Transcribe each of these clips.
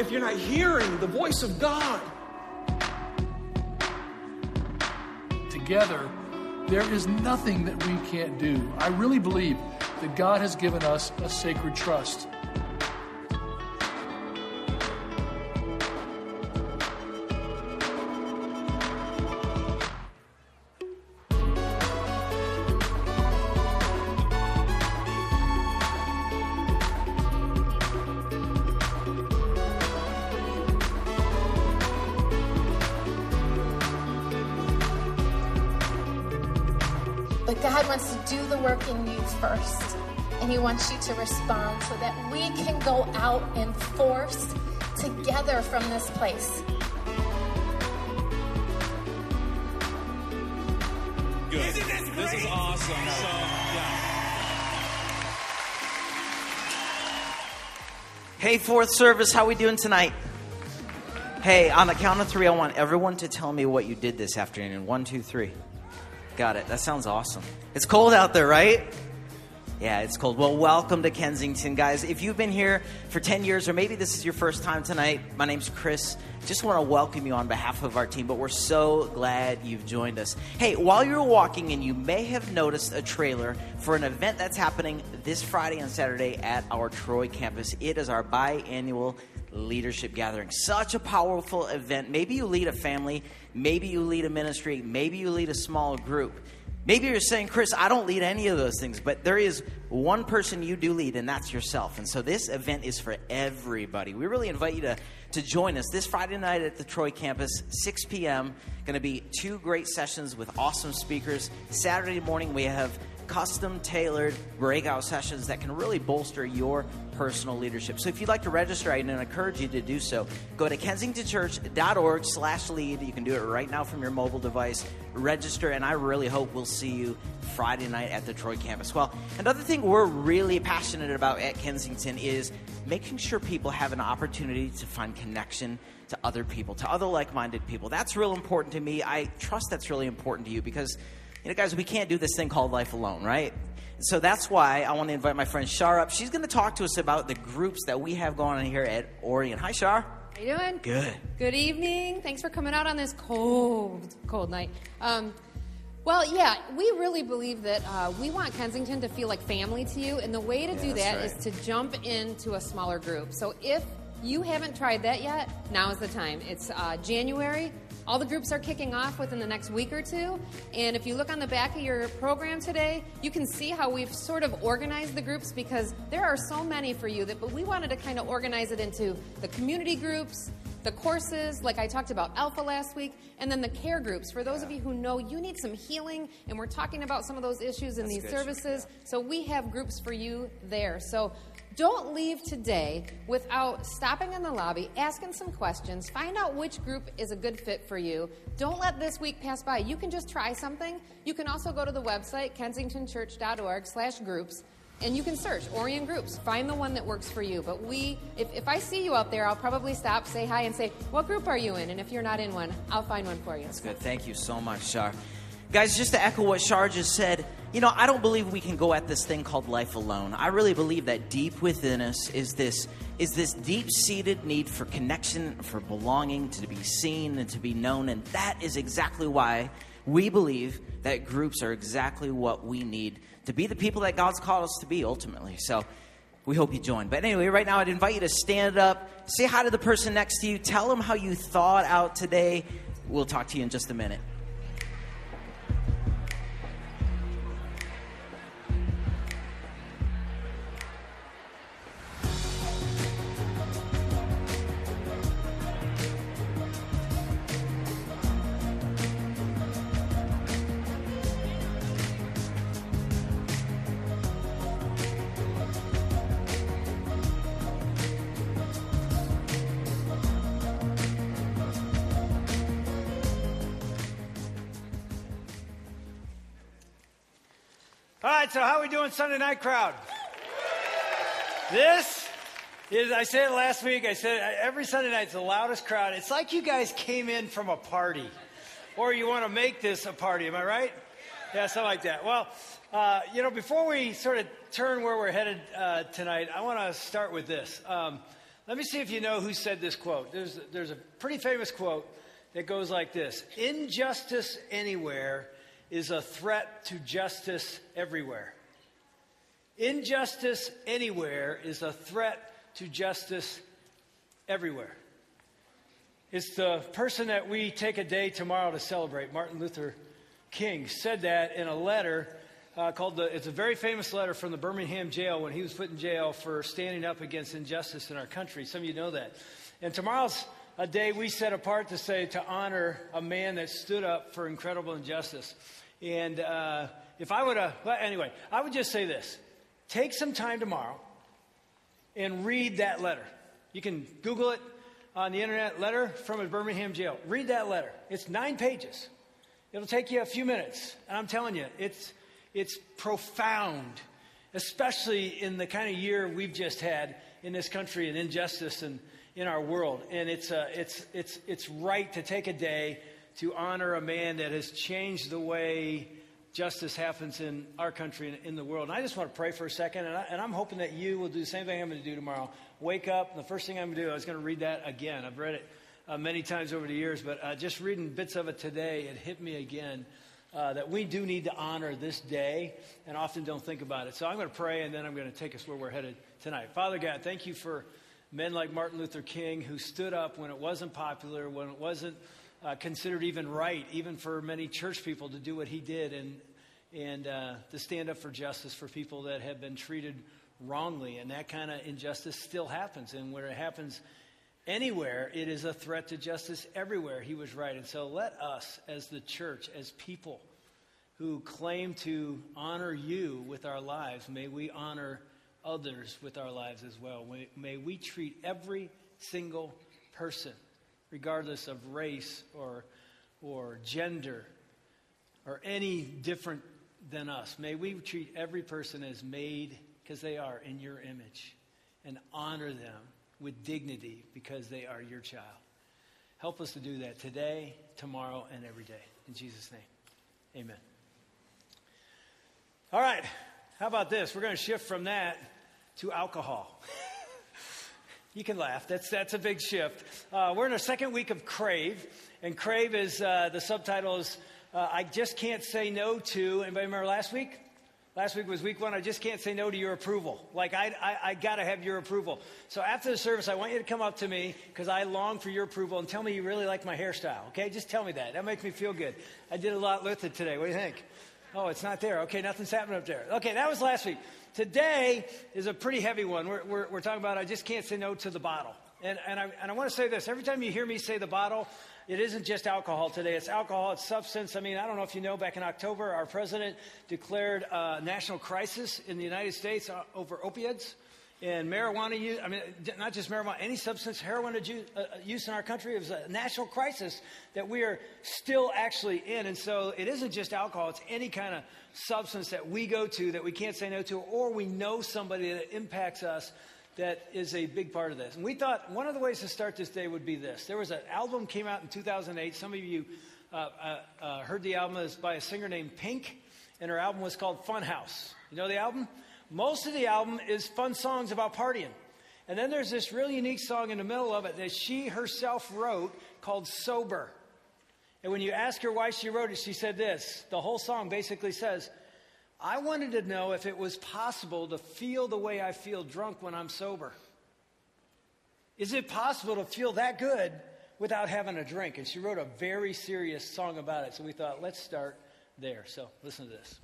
if you're not hearing the voice of God. Together, there is nothing that we can't do. I really believe that God has given us a sacred trust. Out in force together from this place. Good. This is awesome. So, yeah. Hey, fourth service, how we doing tonight? Hey, on the count of three, I want everyone to tell me what you did this afternoon. One, two, three. Got it. That sounds awesome. It's cold out there, right? Yeah, it's cold. Well, welcome to Kensington, guys. If you've been here for 10 years, or maybe this is your first time tonight, my name's Chris. Just want to welcome you on behalf of our team, but we're so glad you've joined us. Hey, while you're walking in, you may have noticed a trailer for an event that's happening this Friday and Saturday at our Troy campus. It is our biannual leadership gathering. Such a powerful event. Maybe you lead a family, maybe you lead a ministry, maybe you lead a small group. Maybe you're saying, Chris, I don't lead any of those things, but there is one person you do lead, and that's yourself. And so this event is for everybody. We really invite you to, to join us this Friday night at the Troy campus, 6 p.m. Going to be two great sessions with awesome speakers. Saturday morning, we have custom tailored breakout sessions that can really bolster your personal leadership. So if you'd like to register, I encourage you to do so. Go to kensingtonchurch.org slash lead. You can do it right now from your mobile device. Register, and I really hope we'll see you Friday night at the Troy campus. Well, another thing we're really passionate about at Kensington is making sure people have an opportunity to find connection to other people, to other like-minded people. That's real important to me. I trust that's really important to you because you know, guys, we can't do this thing called life alone, right? So that's why I want to invite my friend Shar up. She's going to talk to us about the groups that we have going on here at Orion. Hi, Shar. How you doing? Good. Good evening. Thanks for coming out on this cold, cold night. Um, well, yeah, we really believe that uh, we want Kensington to feel like family to you, and the way to Yeah, do that right. is to jump into a smaller group. So if you haven't tried that yet, now is the time. It's uh, January. All the groups are kicking off within the next week or two. And if you look on the back of your program today, you can see how we've sort of organized the groups because there are so many for you that but we wanted to kind of organize it into the community groups, the courses, like I talked about Alpha last week, and then the care groups. For those of you who know you need some healing, and we're talking about some of those issues in these good, services, so we have groups for you there. So don't leave today without stopping in the lobby, asking some questions, find out which group is a good fit for you. Don't let this week pass by. You can just try something. You can also go to the website, kensingtonchurch.org slash groups, and you can search Orion Groups. Find the one that works for you. But we, if, if I see you out there, I'll probably stop, say hi, and say, what group are you in? And if you're not in one, I'll find one for you. That's good. Thank you so much, Shar. Guys, just to echo what Shar just said, you know, I don't believe we can go at this thing called life alone. I really believe that deep within us is this is this deep-seated need for connection, for belonging, to be seen and to be known, and that is exactly why we believe that groups are exactly what we need to be the people that God's called us to be ultimately. So we hope you join. But anyway, right now I'd invite you to stand up, say hi to the person next to you, tell them how you thought out today. We'll talk to you in just a minute. Sunday night crowd? This is, I said it last week, I said every Sunday night, it's the loudest crowd. It's like you guys came in from a party, or you want to make this a party, am I right? Yeah, something like that. Well, uh, you know, before we sort of turn where we're headed uh, tonight, I want to start with this. Um, let me see if you know who said this quote. There's, there's a pretty famous quote that goes like this Injustice anywhere is a threat to justice everywhere. Injustice anywhere is a threat to justice everywhere. It's the person that we take a day tomorrow to celebrate, Martin Luther King, said that in a letter uh, called the, it's a very famous letter from the Birmingham jail when he was put in jail for standing up against injustice in our country. Some of you know that. And tomorrow's a day we set apart to say to honor a man that stood up for incredible injustice. And uh, if I would have, well, anyway, I would just say this take some time tomorrow and read that letter. You can Google it on the internet, letter from a Birmingham jail. Read that letter. It's nine pages. It'll take you a few minutes. And I'm telling you, it's, it's profound, especially in the kind of year we've just had in this country and injustice and in our world. And it's, uh, it's, it's, it's right to take a day to honor a man that has changed the way justice happens in our country and in the world. And I just want to pray for a second, and, I, am hoping that you will do the same thing I'm going to do tomorrow. Wake up, the first thing I'm going to do, I was going to read that again. I've read it uh, many times over the years, but uh, just reading bits of it today, it hit me again. Uh, that we do need to honor this day and often don't think about it. So I'm going to pray and then I'm going to take us where we're headed tonight. Father God, thank you for men like Martin Luther King who stood up when it wasn't popular, when it wasn't uh, considered even right, even for many church people to do what he did and, and uh, to stand up for justice for people that have been treated wrongly. And that kind of injustice still happens. And when it happens anywhere, it is a threat to justice everywhere. He was right. And so let us, as the church, as people who claim to honor you with our lives, may we honor others with our lives as well. May, may we treat every single person regardless of race or, or gender or any different than us. May we treat every person as made, because they are, in your image, and honor them with dignity because they are your child. Help us to do that today, tomorrow, and every day. In Jesus' name, amen. All right, how about this? We're going to shift from that to alcohol. You can laugh. That's, that's a big shift. Uh, we're in our second week of Crave, and Crave is uh, the subtitle is uh, I Just Can't Say No to. Anybody remember last week? Last week was week one. I just can't say no to your approval. Like, I, I, I got to have your approval. So after the service, I want you to come up to me because I long for your approval and tell me you really like my hairstyle. Okay? Just tell me that. That makes me feel good. I did a lot with it today. What do you think? Oh, it's not there. Okay, nothing's happening up there. Okay, that was last week. Today is a pretty heavy one. We're, we're, we're talking about I just can't say no to the bottle. And, and, I, and I want to say this every time you hear me say the bottle, it isn't just alcohol today. It's alcohol, it's substance. I mean, I don't know if you know, back in October, our president declared a national crisis in the United States uh, over opiates and marijuana use, I mean, not just marijuana, any substance, heroin uh, use in our country is a national crisis that we are still actually in. And so it isn't just alcohol, it's any kind of substance that we go to that we can't say no to, or we know somebody that impacts us that is a big part of this. And we thought one of the ways to start this day would be this. There was an album came out in 2008. Some of you uh, uh, uh, heard the album is by a singer named Pink, and her album was called Funhouse. You know the album? Most of the album is fun songs about partying. And then there's this really unique song in the middle of it that she herself wrote called Sober. And when you ask her why she wrote it, she said this. The whole song basically says, I wanted to know if it was possible to feel the way I feel drunk when I'm sober. Is it possible to feel that good without having a drink? And she wrote a very serious song about it. So we thought, let's start there. So listen to this.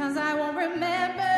Cause I won't remember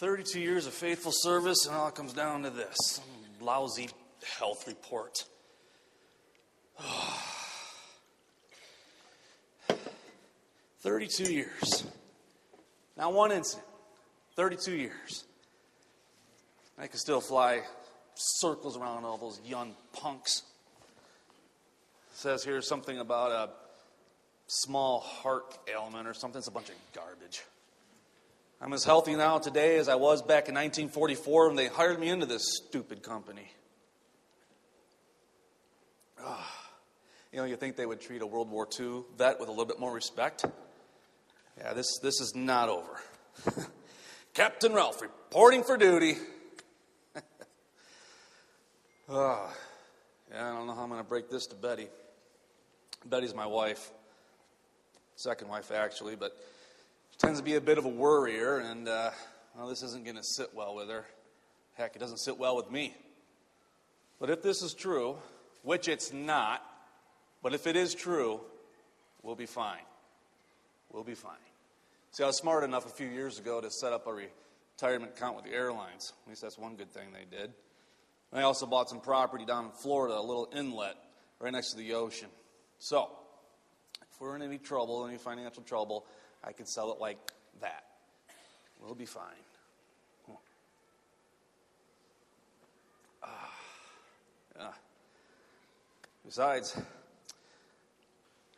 32 years of faithful service, and all it comes down to this lousy health report. Oh. 32 years. Not one incident. 32 years. I can still fly circles around all those young punks. It says here something about a small heart ailment or something. It's a bunch of garbage. I'm as healthy now today as I was back in 1944 when they hired me into this stupid company. Ugh. You know, you think they would treat a World War II vet with a little bit more respect? Yeah, this, this is not over. Captain Ralph reporting for duty. oh, yeah, I don't know how I'm going to break this to Betty. Betty's my wife, second wife, actually, but tends to be a bit of a worrier, and uh, well, this isn't going to sit well with her. Heck, it doesn't sit well with me. But if this is true, which it's not, but if it is true, we'll be fine. We'll be fine. See, I was smart enough a few years ago to set up a retirement account with the airlines. At least that's one good thing they did. And I also bought some property down in Florida, a little inlet right next to the ocean. So, if we're in any trouble, any financial trouble, I can sell it like that. We'll be fine. Ah, yeah. Besides,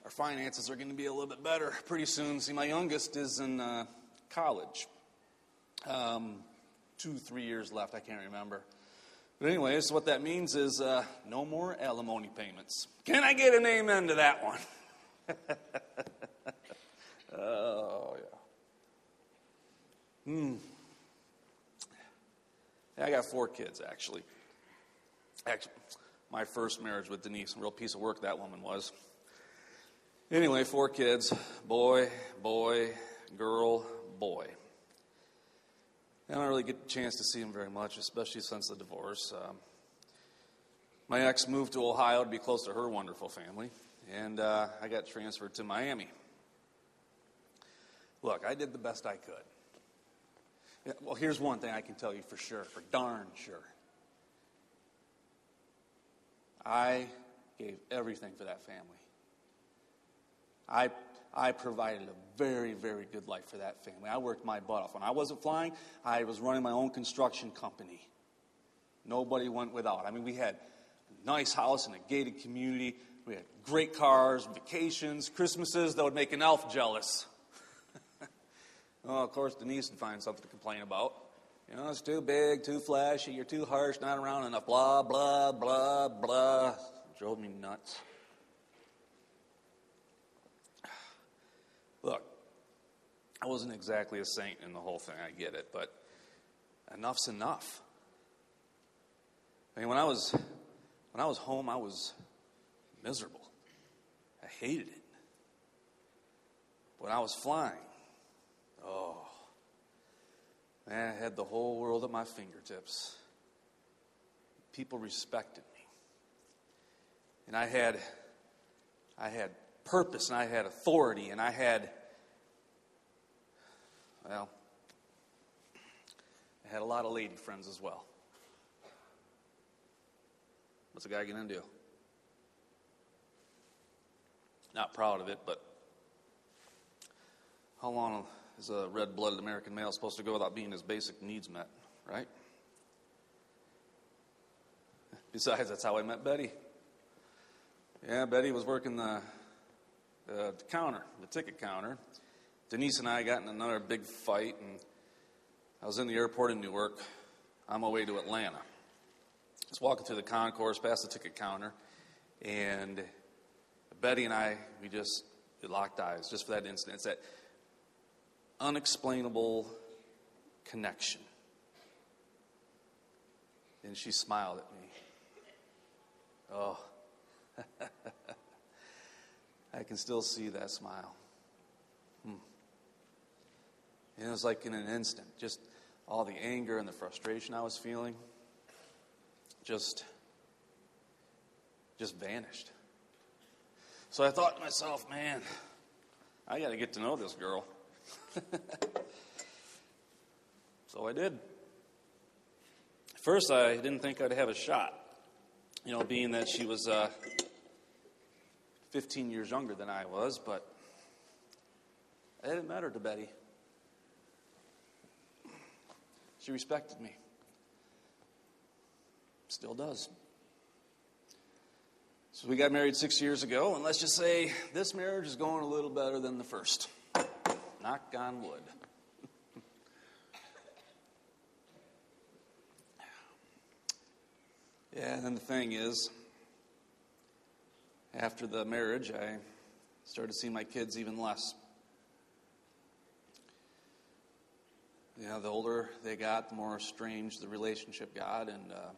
our finances are going to be a little bit better pretty soon. See, my youngest is in uh, college. Um, two, three years left, I can't remember. But, anyways, what that means is uh, no more alimony payments. Can I get an amen to that one? oh, yeah. Hmm. I got four kids, actually. Actually, my first marriage with Denise, a real piece of work that woman was. Anyway, four kids boy, boy, girl, boy. I don't really get a chance to see them very much, especially since the divorce. Um, my ex moved to Ohio to be close to her wonderful family, and uh, I got transferred to Miami. Look, I did the best I could. Well, here's one thing I can tell you for sure, for darn sure. I gave everything for that family. I, I provided a very, very good life for that family. I worked my butt off. When I wasn't flying, I was running my own construction company. Nobody went without. I mean, we had a nice house in a gated community. We had great cars, vacations, Christmases that would make an elf jealous. Well, of course, Denise would find something to complain about. You know, it's too big, too flashy, you're too harsh, not around enough, blah, blah, blah, blah. drove me nuts. Look, I wasn't exactly a saint in the whole thing, I get it, but enough's enough. I mean, when I was when I was home, I was miserable. I hated it. When I was flying, oh, man, I had the whole world at my fingertips. People respected me. And I had I had purpose and I had authority and I had, well, I had a lot of lady friends as well. What's a guy going to do? Not proud of it, but how long is a red blooded American male supposed to go without being his basic needs met, right? Besides, that's how I met Betty. Yeah, Betty was working the uh, the counter, the ticket counter. Denise and I got in another big fight, and I was in the airport in Newark on my way to Atlanta. I was walking through the concourse past the ticket counter, and Betty and I, we just locked eyes just for that instant. It's that unexplainable connection. And she smiled at me. Oh. I can still see that smile. Hmm. And it was like in an instant, just all the anger and the frustration I was feeling just just vanished. So I thought to myself, man, I got to get to know this girl. so I did. First, I didn't think I'd have a shot, you know, being that she was uh, 15 years younger than I was, but it didn't matter to Betty. She respected me. Still does. So we got married six years ago, and let's just say this marriage is going a little better than the first. Knock on wood. yeah, and the thing is, after the marriage, I started seeing my kids even less. You know, the older they got, the more strange the relationship got, and uh,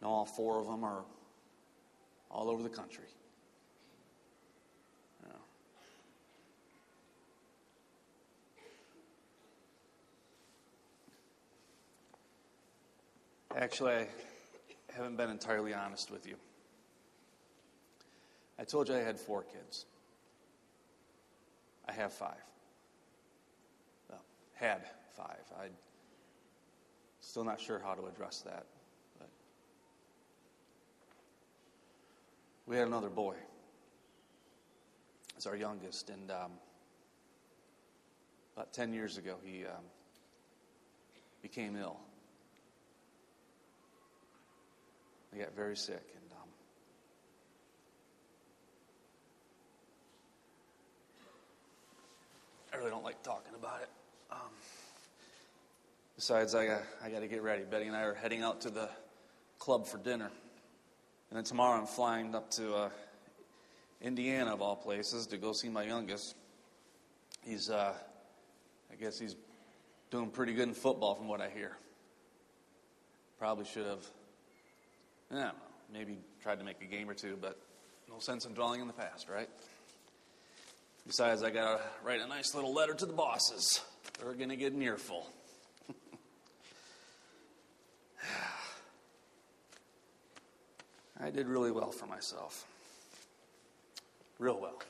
now all four of them are all over the country. Actually, I haven't been entirely honest with you. I told you I had four kids. I have five. Well, had five. I'm still not sure how to address that. But we had another boy. It's our youngest, and um, about 10 years ago, he um, became ill. He got very sick, and um, I really don't like talking about it. Um, besides, I got, I got to get ready. Betty and I are heading out to the club for dinner. And then tomorrow I'm flying up to uh, Indiana, of all places, to go see my youngest. He's, uh, I guess he's doing pretty good in football from what I hear. Probably should have, I don't know, maybe tried to make a game or two, but no sense in dwelling in the past, right? Besides, I got to write a nice little letter to the bosses. They're to get an earful. I did really well for myself. Real well.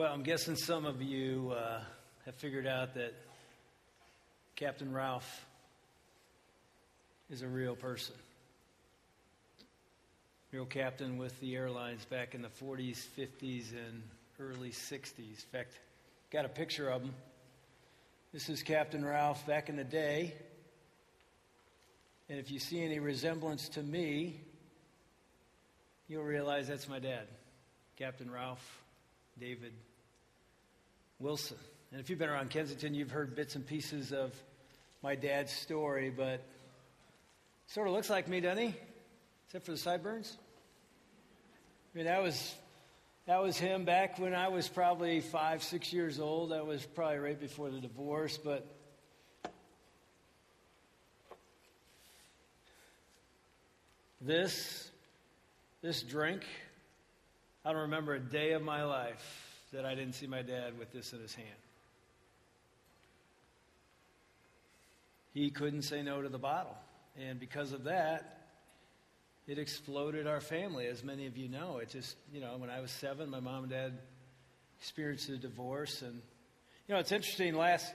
Well, I'm guessing some of you uh, have figured out that Captain Ralph is a real person. Real captain with the airlines back in the 40s, 50s, and early 60s. In fact, got a picture of him. This is Captain Ralph back in the day. And if you see any resemblance to me, you'll realize that's my dad, Captain Ralph David Wilson. And if you've been around Kensington, you've heard bits and pieces of my dad's story, but sort of looks like me, doesn't he? Except for the sideburns. I mean, that was that was him back when I was probably five, six years old. That was probably right before the divorce, but this this drink I don't remember a day of my life that I didn't see my dad with this in his hand. He couldn't say no to the bottle. And because of that, it exploded our family, as many of you know. It just, you know, when I was seven, my mom and dad experienced a divorce. And, you know, it's interesting. Last,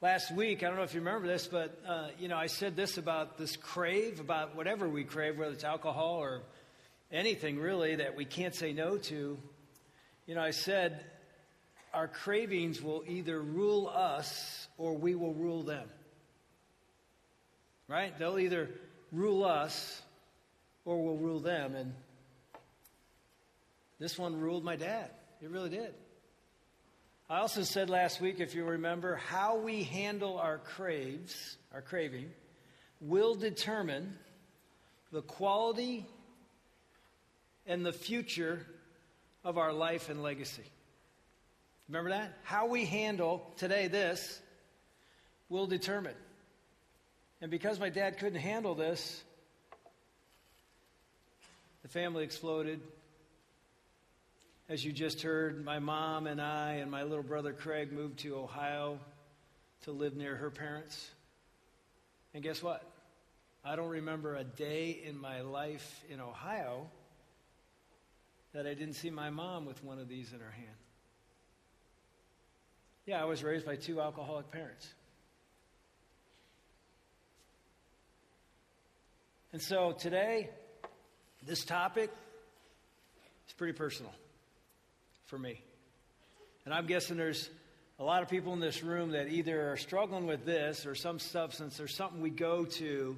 last week, I don't know if you remember this, but, uh, you know, I said this about this crave, about whatever we crave, whether it's alcohol or anything really that we can't say no to, you know, I said our cravings will either rule us or we will rule them. Right? They'll either rule us or we'll rule them. And this one ruled my dad. It really did. I also said last week, if you remember, how we handle our craves, our craving, will determine the quality and the future of our life and legacy. Remember that? How we handle today this will determine. And because my dad couldn't handle this, the family exploded. As you just heard, my mom and I and my little brother Craig moved to Ohio to live near her parents. And guess what? I don't remember a day in my life in Ohio that I didn't see my mom with one of these in her hand. Yeah, I was raised by two alcoholic parents. And so today, this topic is pretty personal for me. And I'm guessing there's a lot of people in this room that either are struggling with this or some substance or something we go to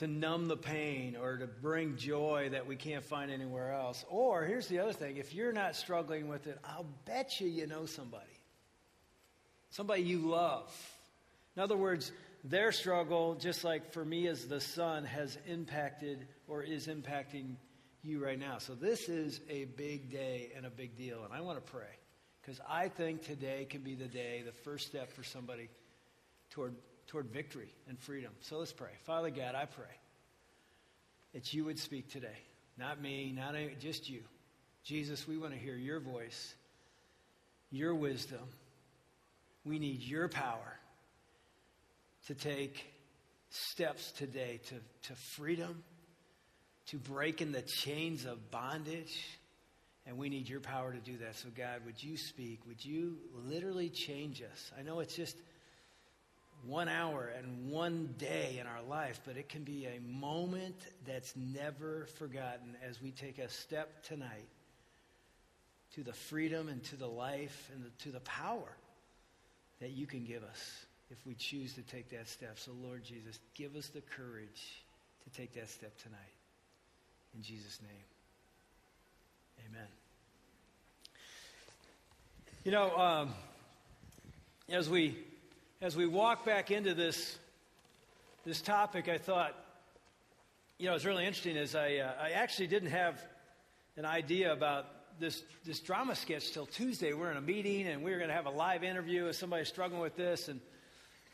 to numb the pain or to bring joy that we can't find anywhere else. Or here's the other thing if you're not struggling with it, I'll bet you you know somebody. Somebody you love. In other words, their struggle, just like for me as the son, has impacted or is impacting you right now. So this is a big day and a big deal. And I want to pray. Because I think today can be the day, the first step for somebody toward, toward victory and freedom. So let's pray. Father God, I pray that you would speak today. Not me, not any, just you. Jesus, we want to hear your voice, your wisdom. We need your power to take steps today to, to freedom, to breaking the chains of bondage. And we need your power to do that. So, God, would you speak? Would you literally change us? I know it's just one hour and one day in our life, but it can be a moment that's never forgotten as we take a step tonight to the freedom and to the life and the, to the power that you can give us if we choose to take that step. So, Lord Jesus, give us the courage to take that step tonight. In Jesus' name, amen. You know, um, as we as we walk back into this this topic, I thought, you know, it's really interesting. Is I uh, I actually didn't have an idea about this this drama sketch till Tuesday. We're in a meeting and we were going to have a live interview with somebody struggling with this. And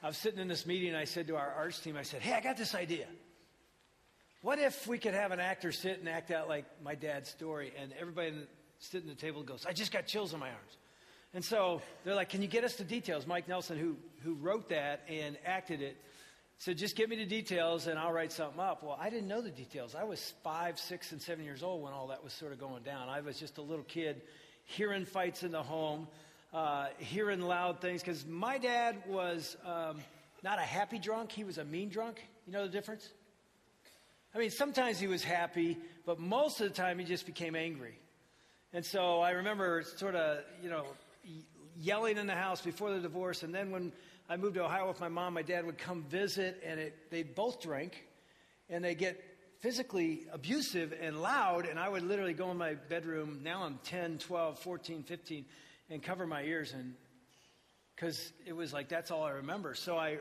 I was sitting in this meeting and I said to our arts team, I said, "Hey, I got this idea. What if we could have an actor sit and act out like my dad's story?" And everybody sitting at the table goes, "I just got chills in my arms." And so they're like, Can you get us the details? Mike Nelson, who, who wrote that and acted it, said, Just give me the details and I'll write something up. Well, I didn't know the details. I was five, six, and seven years old when all that was sort of going down. I was just a little kid hearing fights in the home, uh, hearing loud things, because my dad was um, not a happy drunk, he was a mean drunk. You know the difference? I mean, sometimes he was happy, but most of the time he just became angry. And so I remember sort of, you know, yelling in the house before the divorce. And then when I moved to Ohio with my mom, my dad would come visit, and it, they both drink, and they get physically abusive and loud. And I would literally go in my bedroom. Now I'm 10, 12, 14, 15, and cover my ears, and because it was like that's all I remember. So I,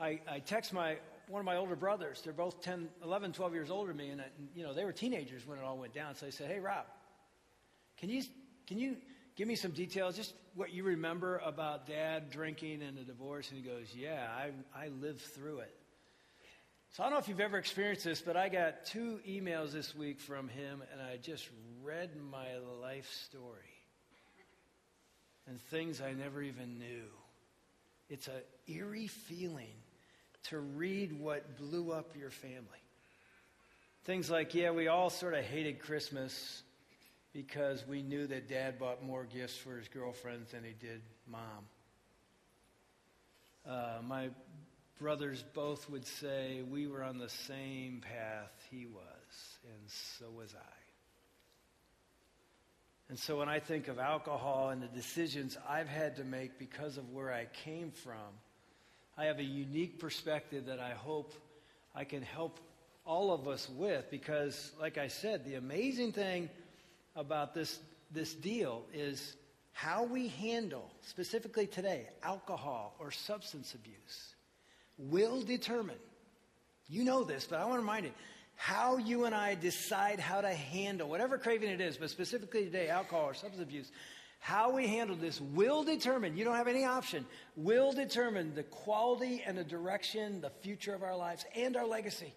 I, I text my one of my older brothers. They're both 10, 11, 12 years older than me, and I, you know they were teenagers when it all went down. So I said, "Hey, Rob, can you can you give me some details, just what you remember about dad drinking and the divorce. And he goes, Yeah, I, I lived through it. So I don't know if you've ever experienced this, but I got two emails this week from him, and I just read my life story and things I never even knew. It's an eerie feeling to read what blew up your family. Things like, yeah, we all sort of hated Christmas because we knew that dad bought more gifts for his girlfriends than he did mom. Uh, my brothers both would say we were on the same path he was, and so was I. And so when I think of alcohol and the decisions I've had to make because of where I came from, I have a unique perspective that I hope I can help all of us with because, like I said, the amazing thing about this, this deal is how we handle, specifically today, alcohol or substance abuse will determine, you know this, but I want to remind you, how you and I decide how to handle whatever craving it is, but specifically today, alcohol or substance abuse, how we handle this will determine, you don't have any option, will determine the quality and the direction, the future of our lives, and our legacy.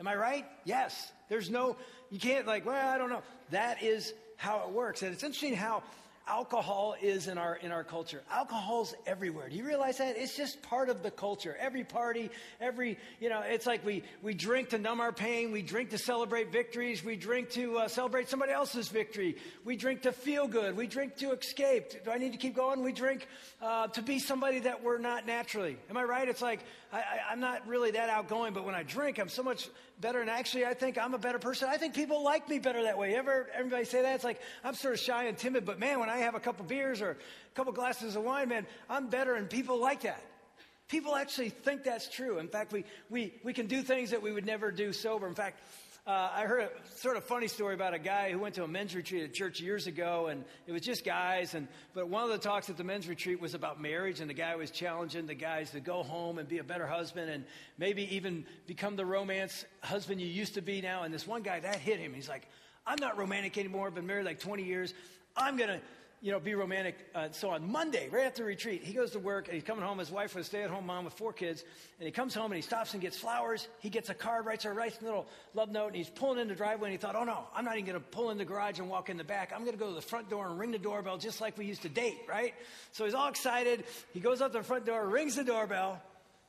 Am I right? Yes. There's no, you can't like, well, I don't know. That is how it works. And it's interesting how alcohol is in our in our culture. Alcohol's everywhere. Do you realize that? It's just part of the culture. Every party, every you know, it's like we we drink to numb our pain. We drink to celebrate victories. We drink to uh, celebrate somebody else's victory. We drink to feel good. We drink to escape. Do I need to keep going? We drink uh, to be somebody that we're not naturally. Am I right? It's like I, I'm not really that outgoing, but when I drink, I'm so much better. And actually, I think I'm a better person. I think people like me better that way. Ever everybody say that? It's like I'm sort of shy and timid, but man, when I have a couple beers or a couple glasses of wine, man, I'm better, and people like that. People actually think that's true. In fact, we, we, we can do things that we would never do sober. In fact, uh, I heard a sort of funny story about a guy who went to a men's retreat at church years ago, and it was just guys. And but one of the talks at the men's retreat was about marriage, and the guy was challenging the guys to go home and be a better husband, and maybe even become the romance husband you used to be now. And this one guy that hit him. He's like, "I'm not romantic anymore. I've been married like 20 years. I'm gonna." You know, be romantic. Uh, so on Monday, right after retreat, he goes to work and he's coming home. His wife was a stay-at-home mom with four kids, and he comes home and he stops and gets flowers. He gets a card, writes a little love note, and he's pulling in the driveway. And he thought, oh no, I'm not even going to pull in the garage and walk in the back. I'm going to go to the front door and ring the doorbell just like we used to date, right? So he's all excited. He goes up to the front door, rings the doorbell.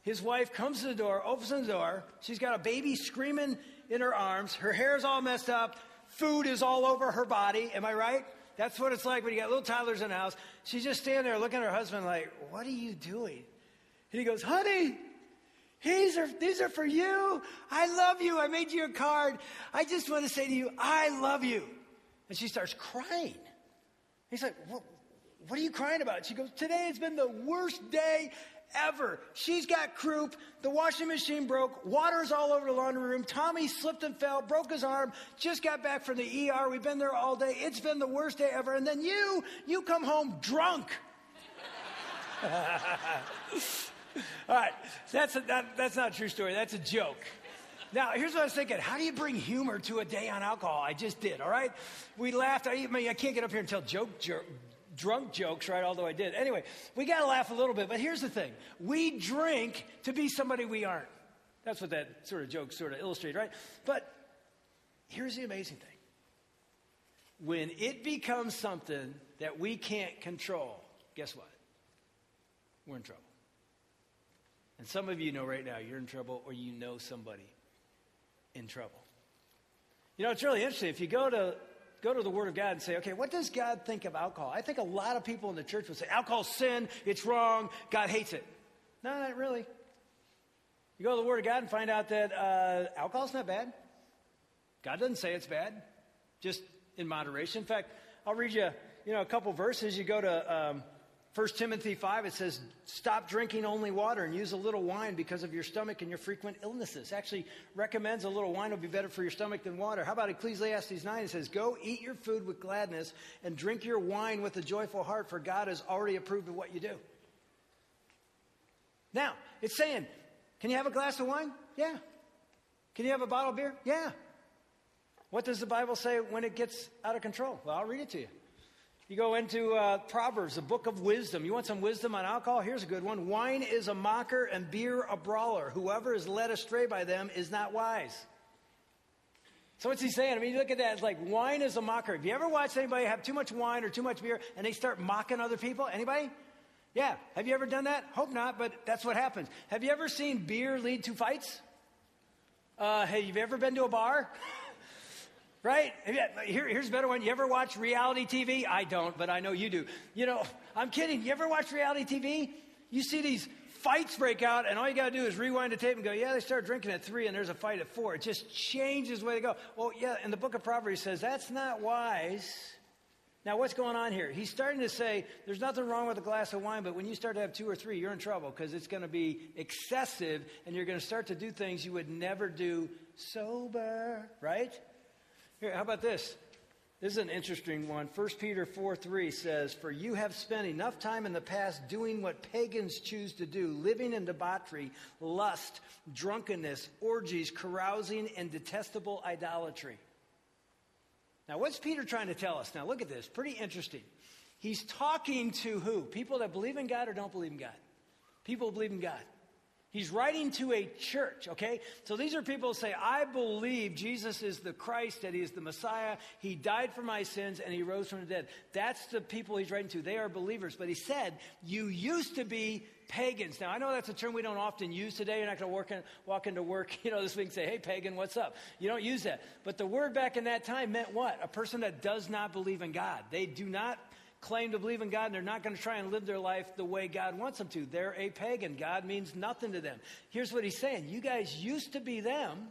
His wife comes to the door, opens the door. She's got a baby screaming in her arms. Her hair's all messed up. Food is all over her body. Am I right? That's what it's like when you got little toddlers in the house. She's just standing there looking at her husband like, What are you doing? And he goes, Honey, these are, these are for you. I love you. I made you a card. I just want to say to you, I love you. And she starts crying. He's like, What, what are you crying about? She goes, Today has been the worst day ever. She's got croup. The washing machine broke. Water's all over the laundry room. Tommy slipped and fell, broke his arm. Just got back from the ER. We've been there all day. It's been the worst day ever. And then you, you come home drunk. all right, that's a, that, that's not a true story. That's a joke. Now, here's what I was thinking. How do you bring humor to a day on alcohol? I just did, all right? We laughed. I, I mean, I can't get up here and tell joke, joke drunk jokes, right? Although I did. Anyway, we got to laugh a little bit. But here's the thing we drink to be somebody we aren't. That's what that sort of joke sort of illustrates, right? But here's the amazing thing when it becomes something that we can't control, guess what? We're in trouble. And some of you know right now you're in trouble or you know somebody in trouble. You know, it's really interesting. If you go to go to the Word of God and say, okay, what does God think of alcohol? I think a lot of people in the church would say, alcohol's sin, it's wrong, God hates it. No, not really. You go to the Word of God and find out that uh, alcohol's not bad. God doesn't say it's bad, just in moderation. In fact, I'll read you, you know, a couple verses. You go to um, 1 Timothy 5, it says, Stop drinking only water and use a little wine because of your stomach and your frequent illnesses. Actually, recommends a little wine will be better for your stomach than water. How about Ecclesiastes 9? It says, Go eat your food with gladness and drink your wine with a joyful heart, for God has already approved of what you do. Now, it's saying, Can you have a glass of wine? Yeah. Can you have a bottle of beer? Yeah. What does the Bible say when it gets out of control? Well, I'll read it to you. You go into uh, Proverbs, the book of wisdom. You want some wisdom on alcohol? Here's a good one. Wine is a mocker and beer a brawler. Whoever is led astray by them is not wise. So what's he saying? I mean, you look at that, it's like wine is a mocker. Have you ever watched anybody have too much wine or too much beer and they start mocking other people? Anybody? Yeah. Have you ever done that? Hope not, but that's what happens. Have you ever seen beer lead to fights? Uh, have you ever been to a bar? Right? Here, here's a better one. You ever watch reality TV? I don't, but I know you do. You know, I'm kidding. You ever watch reality TV? You see these fights break out, and all you got to do is rewind the tape and go, yeah, they start drinking at three, and there's a fight at four. It just changes the way they go. Well, yeah, in the book of Proverbs, says that's not wise. Now, what's going on here? He's starting to say there's nothing wrong with a glass of wine, but when you start to have two or three, you're in trouble because it's going to be excessive, and you're going to start to do things you would never do sober, right? Here, how about this? This is an interesting one. 1 Peter 4 3 says, For you have spent enough time in the past doing what pagans choose to do, living in debauchery, lust, drunkenness, orgies, carousing, and detestable idolatry. Now, what's Peter trying to tell us? Now, look at this. Pretty interesting. He's talking to who? People that believe in God or don't believe in God? People who believe in God. He's writing to a church, okay? So these are people who say, I believe Jesus is the Christ, that he is the Messiah. He died for my sins and he rose from the dead. That's the people he's writing to. They are believers. But he said, You used to be pagans. Now, I know that's a term we don't often use today. You're not going to walk into work, you know, this week and say, Hey, pagan, what's up? You don't use that. But the word back in that time meant what? A person that does not believe in God. They do not claim to believe in God and they're not going to try and live their life the way God wants them to. They're a pagan. God means nothing to them. Here's what he's saying You guys used to be them.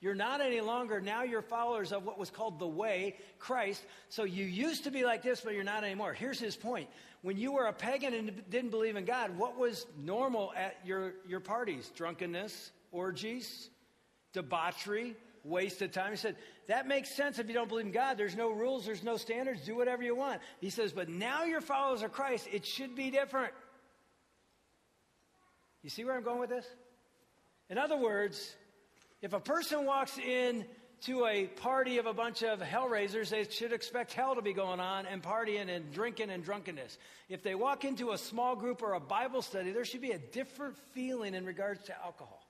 You're not any longer. Now you're followers of what was called the way, Christ. So you used to be like this, but you're not anymore. Here's his point. When you were a pagan and didn't believe in God, what was normal at your, your parties? Drunkenness, orgies, debauchery, waste of time. He said, that makes sense if you don't believe in God. There's no rules, there's no standards. Do whatever you want. He says, but now you're followers of Christ. It should be different. You see where I'm going with this? In other words, if a person walks in to a party of a bunch of hellraisers, they should expect hell to be going on and partying and drinking and drunkenness. If they walk into a small group or a Bible study, there should be a different feeling in regards to alcohol.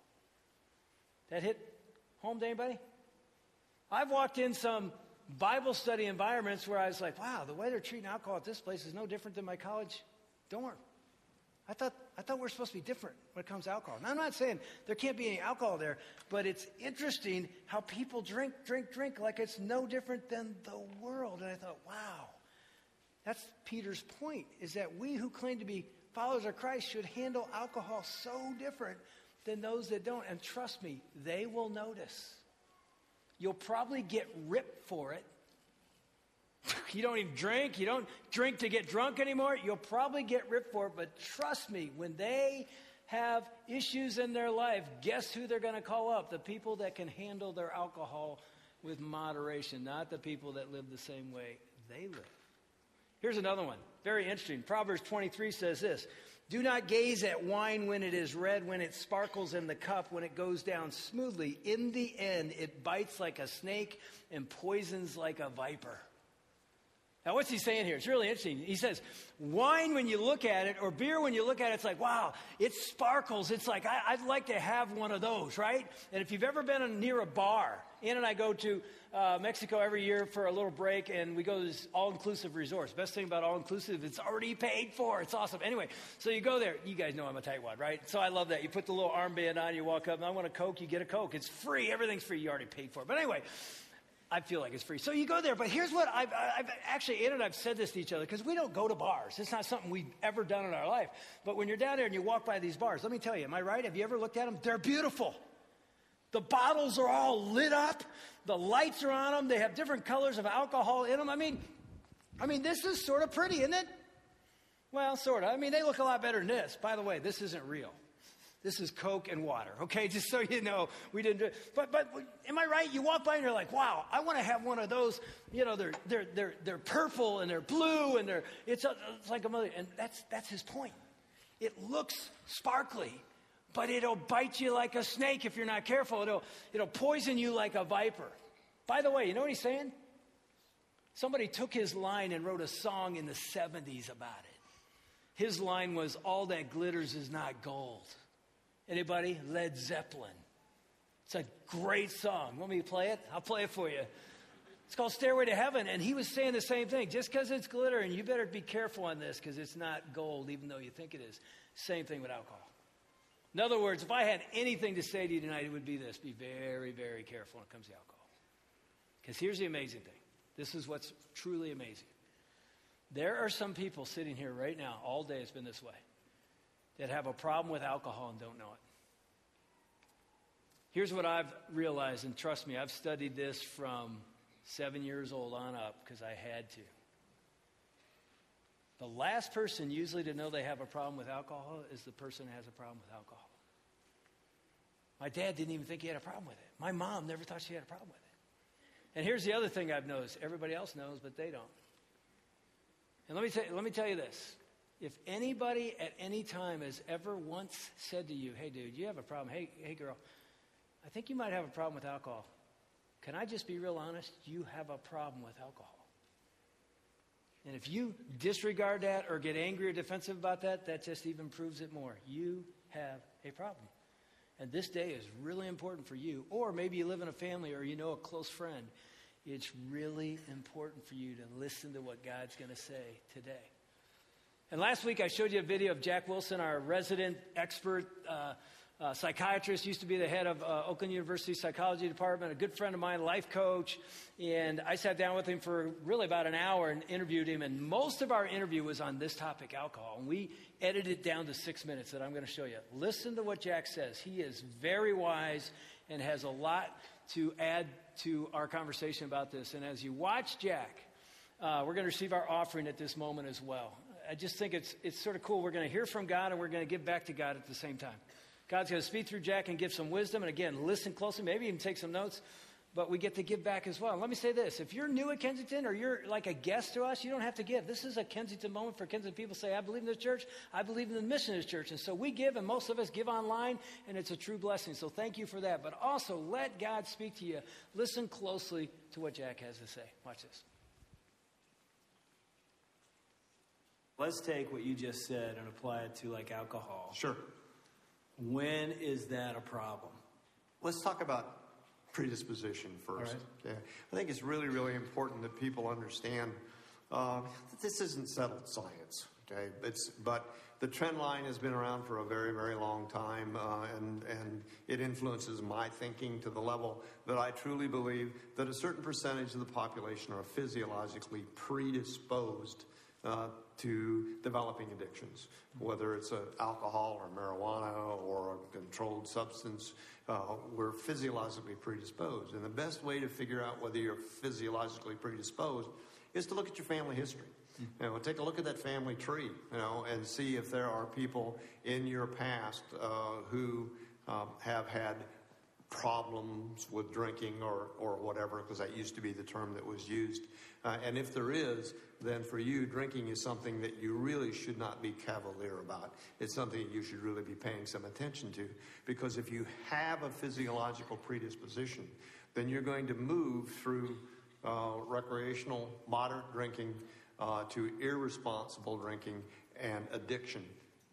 That hit home to anybody? I've walked in some Bible study environments where I was like, wow, the way they're treating alcohol at this place is no different than my college dorm. I thought, I thought we're supposed to be different when it comes to alcohol. Now, I'm not saying there can't be any alcohol there, but it's interesting how people drink, drink, drink like it's no different than the world. And I thought, wow, that's Peter's point, is that we who claim to be followers of Christ should handle alcohol so different than those that don't. And trust me, they will notice. You'll probably get ripped for it. You don't even drink. You don't drink to get drunk anymore. You'll probably get ripped for it. But trust me, when they have issues in their life, guess who they're going to call up? The people that can handle their alcohol with moderation, not the people that live the same way they live. Here's another one. Very interesting. Proverbs 23 says this Do not gaze at wine when it is red, when it sparkles in the cup, when it goes down smoothly. In the end, it bites like a snake and poisons like a viper. Now, what's he saying here? It's really interesting. He says, wine, when you look at it, or beer, when you look at it, it's like, wow, it sparkles. It's like, I, would like to have one of those, right? And if you've ever been near a bar, Ann and I go to uh, Mexico every year for a little break, and we go to this all inclusive resort. Best thing about all inclusive, it's already paid for. It's awesome. Anyway, so you go there. You guys know I'm a tightwad, right? So I love that. You put the little armband on, you walk up, and I want a Coke, you get a Coke. It's free. Everything's free. You already paid for it. But anyway, I feel like it's free. So you go there, but here's what I've, I've actually, Ann and I've said this to each other because we don't go to bars. It's not something we've ever done in our life. But when you're down there and you walk by these bars, let me tell you, am I right? Have you ever looked at them? They're beautiful. The bottles are all lit up. The lights are on them. They have different colors of alcohol in them. I mean, I mean, this is sort of pretty, isn't it? Well, sort of. I mean, they look a lot better than this. By the way, this isn't real. This is Coke and water, okay? Just so you know, we didn't do it. But, but am I right? You walk by and you're like, wow, I want to have one of those. You know, they're, they're, they're, they're purple and they're blue and they're, it's, a, it's like a mother. And that's, that's his point. It looks sparkly, but it'll bite you like a snake if you're not careful. It'll, it'll poison you like a viper. By the way, you know what he's saying? Somebody took his line and wrote a song in the 70s about it. His line was, All that glitters is not gold. Anybody? Led Zeppelin. It's a great song. Want me to play it? I'll play it for you. It's called Stairway to Heaven. And he was saying the same thing. Just because it's glitter, and you better be careful on this because it's not gold, even though you think it is. Same thing with alcohol. In other words, if I had anything to say to you tonight, it would be this be very, very careful when it comes to alcohol. Because here's the amazing thing this is what's truly amazing. There are some people sitting here right now, all day it's been this way that have a problem with alcohol and don't know it. Here's what I've realized, and trust me, I've studied this from seven years old on up because I had to. The last person usually to know they have a problem with alcohol is the person who has a problem with alcohol. My dad didn't even think he had a problem with it. My mom never thought she had a problem with it. And here's the other thing I've noticed everybody else knows, but they don't. And let me, tell, let me tell you this if anybody at any time has ever once said to you, hey, dude, you have a problem. Hey, hey, girl, I think you might have a problem with alcohol. Can I just be real honest? You have a problem with alcohol. And if you disregard that or get angry or defensive about that, that just even proves it more. You have a problem. And this day is really important for you. Or maybe you live in a family or you know a close friend. It's really important for you to listen to what God's going to say today. And last week I showed you a video of Jack Wilson, our resident expert uh, uh, psychiatrist, used to be the head of uh, Oakland University Psychology Department, a good friend of mine, life coach. And I sat down with him for really about an hour and interviewed him. And most of our interview was on this topic, alcohol. And we edited it down to six minutes that I'm going to show you. Listen to what Jack says. He is very wise and has a lot to add to our conversation about this. And as you watch Jack, uh, we're going to receive our offering at this moment as well. I just think it's, it's sort of cool. We're going to hear from God and we're going to give back to God at the same time. God's going to speak through Jack and give some wisdom. And again, listen closely, maybe even take some notes. but we get to give back as well. Let me say this if you're new at Kensington or you're like a guest to us, you don't have to give. This is a Kensington moment for Kensington people say, I believe in this church, I believe in the mission of this church. And so we give, and most of us give online, and it's a true blessing. So thank you for that. But also, let God speak to you. Listen closely to what Jack has to say. Watch this. Let's take what you just said and apply it to like alcohol. Sure. When is that a problem? Let's talk about predisposition first. Okay. I think it's really, really important that people understand uh, that this isn't settled science. Okay, it's but the trend line has been around for a very, very long time, uh, and and it influences my thinking to the level that I truly believe that a certain percentage of the population are physiologically predisposed uh, to developing addictions, whether it's a alcohol or marijuana or a controlled substance. Uh, we're physiologically predisposed, and the best way to figure out whether you're physiologically predisposed is to look at your family history. You know, take a look at that family tree, you know, and see if there are people in your past uh, who um, have had problems with drinking or, or whatever, because that used to be the term that was used. Uh, and if there is, then for you, drinking is something that you really should not be cavalier about. It's something you should really be paying some attention to. Because if you have a physiological predisposition, then you're going to move through uh, recreational, moderate drinking uh, to irresponsible drinking and addiction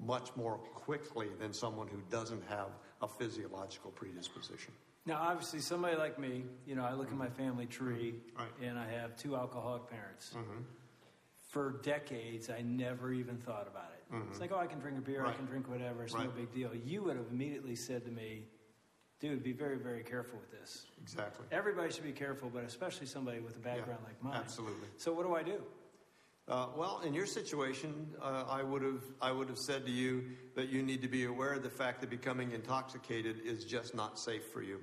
much more quickly than someone who doesn't have a physiological predisposition. Now, obviously, somebody like me, you know, I look at my family tree Right. and I have two alcoholic parents. Mm-hmm. For decades, I never even thought about it. It's like, oh, I can drink a beer, I can drink whatever, it's no big deal. You would have immediately said to me, dude, be very, very careful with this. Exactly. Everybody should be careful, but especially somebody with a background like mine. absolutely. So, what do I do? Uh, well, in your situation, uh, I would have I would have said to you that you need to be aware of the fact that becoming intoxicated is just not safe for you.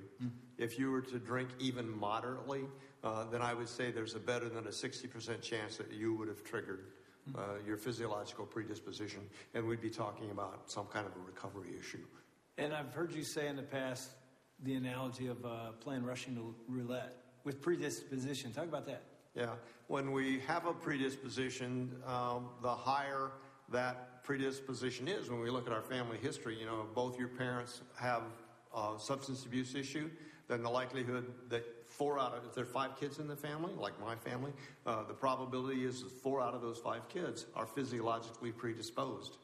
If you were to drink even moderately, uh, then I would say there's a better than a 60% chance that you would have triggered uh, your physiological predisposition, and we'd be talking about some kind of a recovery issue. And I've heard you say in the past the analogy of uh, playing Russian roulette with predisposition. Talk about that. Yeah, when we have a predisposition, um, the higher that predisposition is. When we look at our family history, you know, if both your parents have a substance abuse issue, then the likelihood that four out of if there are five kids in the family, like my family, uh, the probability is that four out of those five kids are physiologically predisposed.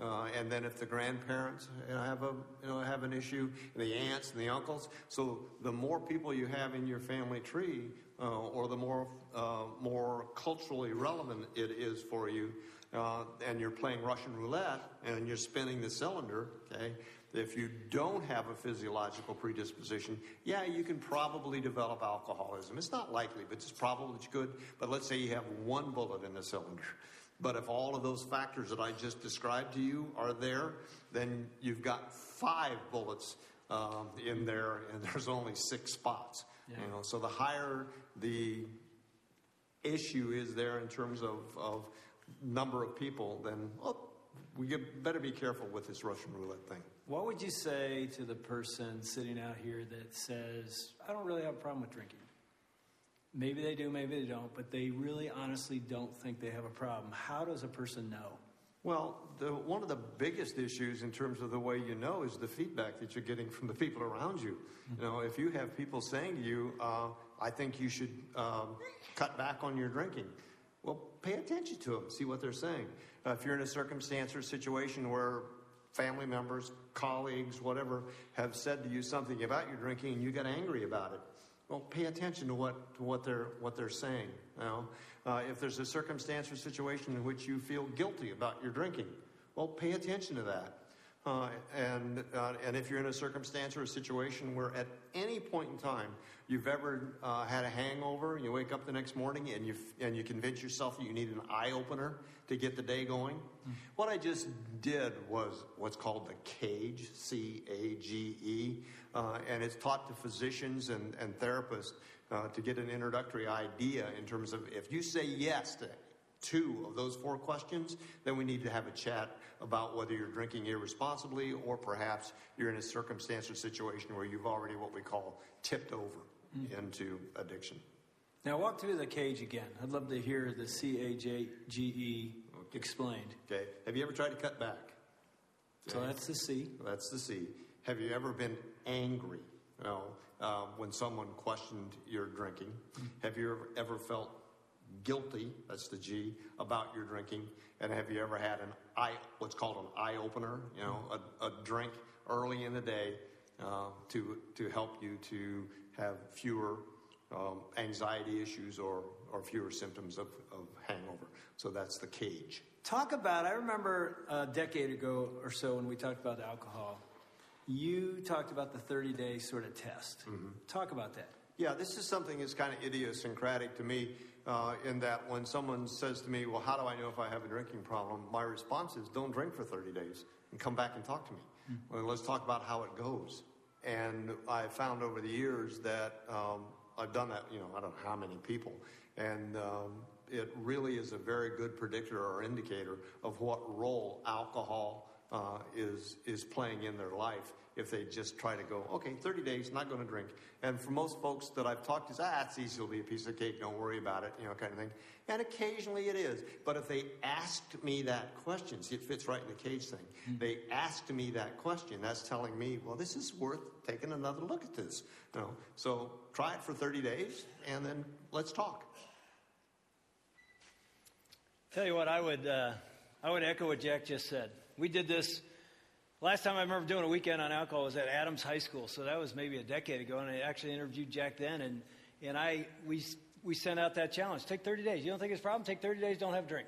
Uh, and then if the grandparents have a you know have an issue, the aunts and the uncles. So the more people you have in your family tree, uh, or the more uh, more culturally relevant it is for you, uh, and you're playing Russian roulette and you're spinning the cylinder. Okay, if you don't have a physiological predisposition, yeah, you can probably develop alcoholism. It's not likely, but it's probably good. But let's say you have one bullet in the cylinder. But if all of those factors that I just described to you are there, then you've got five bullets um, in there, and there's only six spots. You know, so the higher the issue is there in terms of, of number of people, then well, we get, better be careful with this Russian roulette thing. What would you say to the person sitting out here that says, I don't really have a problem with drinking? Maybe they do, maybe they don't, but they really honestly don't think they have a problem. How does a person know? Well, the, one of the biggest issues in terms of the way you know is the feedback that you're getting from the people around you. You know, if you have people saying to you, uh, I think you should um, cut back on your drinking, well, pay attention to them, see what they're saying. Uh, if you're in a circumstance or situation where family members, colleagues, whatever, have said to you something about your drinking and you get angry about it, well, pay attention to what to what they're what they're saying. You know, uh, if there's a circumstance or situation in which you feel guilty about your drinking, well, pay attention to that. Uh, and uh, and if you're in a circumstance or a situation where at any point in time you've ever uh, had a hangover, and you wake up the next morning and you and you convince yourself that you need an eye opener to get the day going. What I just did was what's called the CAGE, C A G E, uh, and it's taught to physicians and, and therapists uh, to get an introductory idea in terms of if you say yes to two of those four questions, then we need to have a chat about whether you're drinking irresponsibly or perhaps you're in a circumstance or situation where you've already what we call tipped over. into addiction. Now walk through the cage again. I'd love to hear the C A J G E explained. Okay. Have you ever tried to cut back? So that's the C. That's the C. Have you ever been angry? You know, uh, when someone questioned your drinking. Have you ever, felt guilty? That's the G about your drinking. And have you ever had an eye, what's called an eye opener? You know, a, a drink early in the day uh, to to help you to have fewer um, anxiety issues or or fewer symptoms of, of hangover. So that's the cage. Talk about, I remember a decade ago or so when we talked about alcohol, you talked about the 30 day sort of test. Talk about that. Yeah, this is something that's kind of idiosyncratic to me uh, in that when someone says to me, Well, how do I know if I have a drinking problem? My response is, Don't drink for 30 days and come back and talk to me. Well, let's talk about how it goes. And I found over the years that um, I've done that, you know, I don't know how many people. And um, it really is a very good predictor or indicator of what role alcohol uh, is, is playing in their life if they just try to go, okay, 30 days, not going to drink. And for most folks that I've talked to, ah, it's easy, it'll be a piece of cake, don't worry about it, you know, kind of thing. And occasionally it is. But if they asked me that question, see, it fits right in the cage thing. They asked me that question, that's telling me, well, this is worth taking another look at this. You know? So try it for 30 days, and then let's talk. Tell you what, I would, uh, I would echo what Jack just said. We did this last time I remember doing a weekend on alcohol was at Adams High School, so that was maybe a decade ago, and I actually interviewed Jack then, and and I we we sent out that challenge: take 30 days. You don't think it's a problem? Take 30 days. Don't have a drink.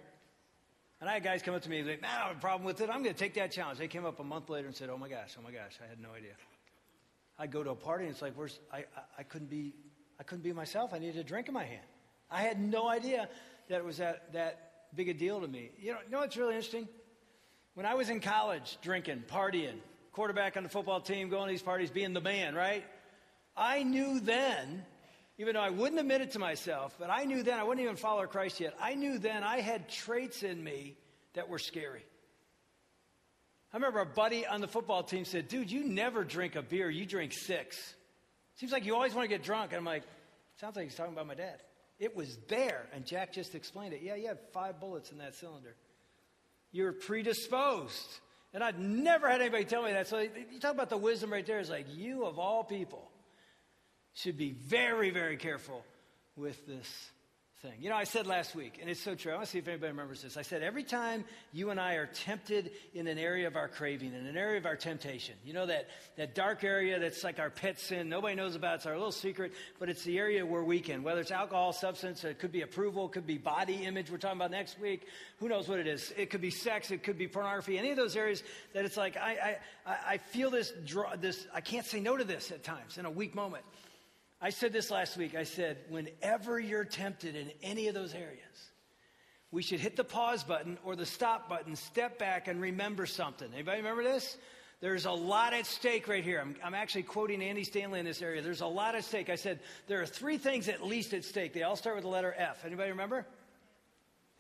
And I had guys come up to me and say, "Man, I have a problem with it. I'm going to take that challenge." They came up a month later and said, "Oh my gosh, oh my gosh, I had no idea." I'd go to a party and it's like, "Where's I, I, I couldn't be I couldn't be myself. I needed a drink in my hand. I had no idea that it was that that big a deal to me. You know, you know what's really interesting? When I was in college, drinking, partying, quarterback on the football team, going to these parties, being the man, right? I knew then, even though I wouldn't admit it to myself, but I knew then, I wouldn't even follow Christ yet, I knew then I had traits in me that were scary. I remember a buddy on the football team said, Dude, you never drink a beer, you drink six. Seems like you always want to get drunk. And I'm like, Sounds like he's talking about my dad. It was there, and Jack just explained it. Yeah, you had five bullets in that cylinder. You're predisposed. And I'd never had anybody tell me that. So you talk about the wisdom right there. It's like you, of all people, should be very, very careful with this thing. You know, I said last week, and it's so true. I want to see if anybody remembers this. I said, every time you and I are tempted in an area of our craving, in an area of our temptation, you know, that, that dark area that's like our pet sin, nobody knows about, it's our little secret, but it's the area where we can, whether it's alcohol, substance, it could be approval, it could be body image, we're talking about next week, who knows what it is. It could be sex, it could be pornography, any of those areas that it's like, I, I, I feel this, draw, this, I can't say no to this at times in a weak moment. I said this last week. I said, whenever you're tempted in any of those areas, we should hit the pause button or the stop button, step back, and remember something. Anybody remember this? There's a lot at stake right here. I'm, I'm, actually quoting Andy Stanley in this area. There's a lot at stake. I said, there are three things at least at stake. They all start with the letter F. Anybody remember?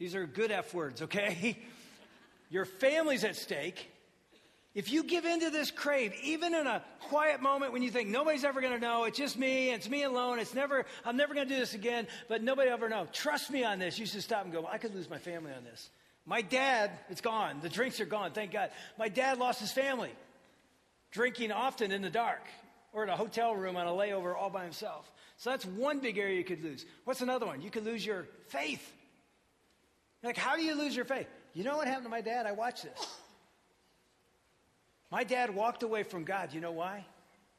These are good F words, okay? Your family's at stake. If you give in to this crave, even in a quiet moment when you think nobody's ever going to know, it's just me, it's me alone, it's never, I'm never going to do this again, but nobody ever know. Trust me on this. You should stop and go, I could lose my family on this. My dad, it's gone. The drinks are gone, thank God. My dad lost his family, drinking often in the dark or in a hotel room on a layover all by himself. So that's one big area you could lose. What's another one? You could lose your faith. Like, how do you lose your faith? You know what happened to my dad? I watched this. My dad walked away from God. You know why?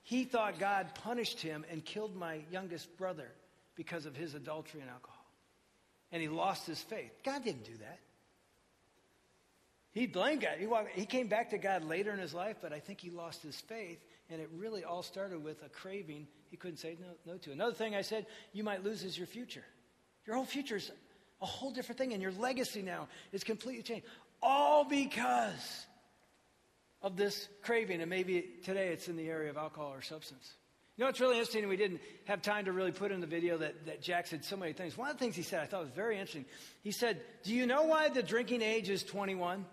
He thought God punished him and killed my youngest brother because of his adultery and alcohol. And he lost his faith. God didn't do that. He blamed God. He, walked, he came back to God later in his life, but I think he lost his faith. And it really all started with a craving he couldn't say no, no to. Another thing I said you might lose is your future. Your whole future is a whole different thing, and your legacy now is completely changed. All because of this craving, and maybe today it's in the area of alcohol or substance. You know it's really interesting, we didn't have time to really put in the video that, that Jack said so many things. One of the things he said I thought was very interesting. He said, Do you know why the drinking age is 21?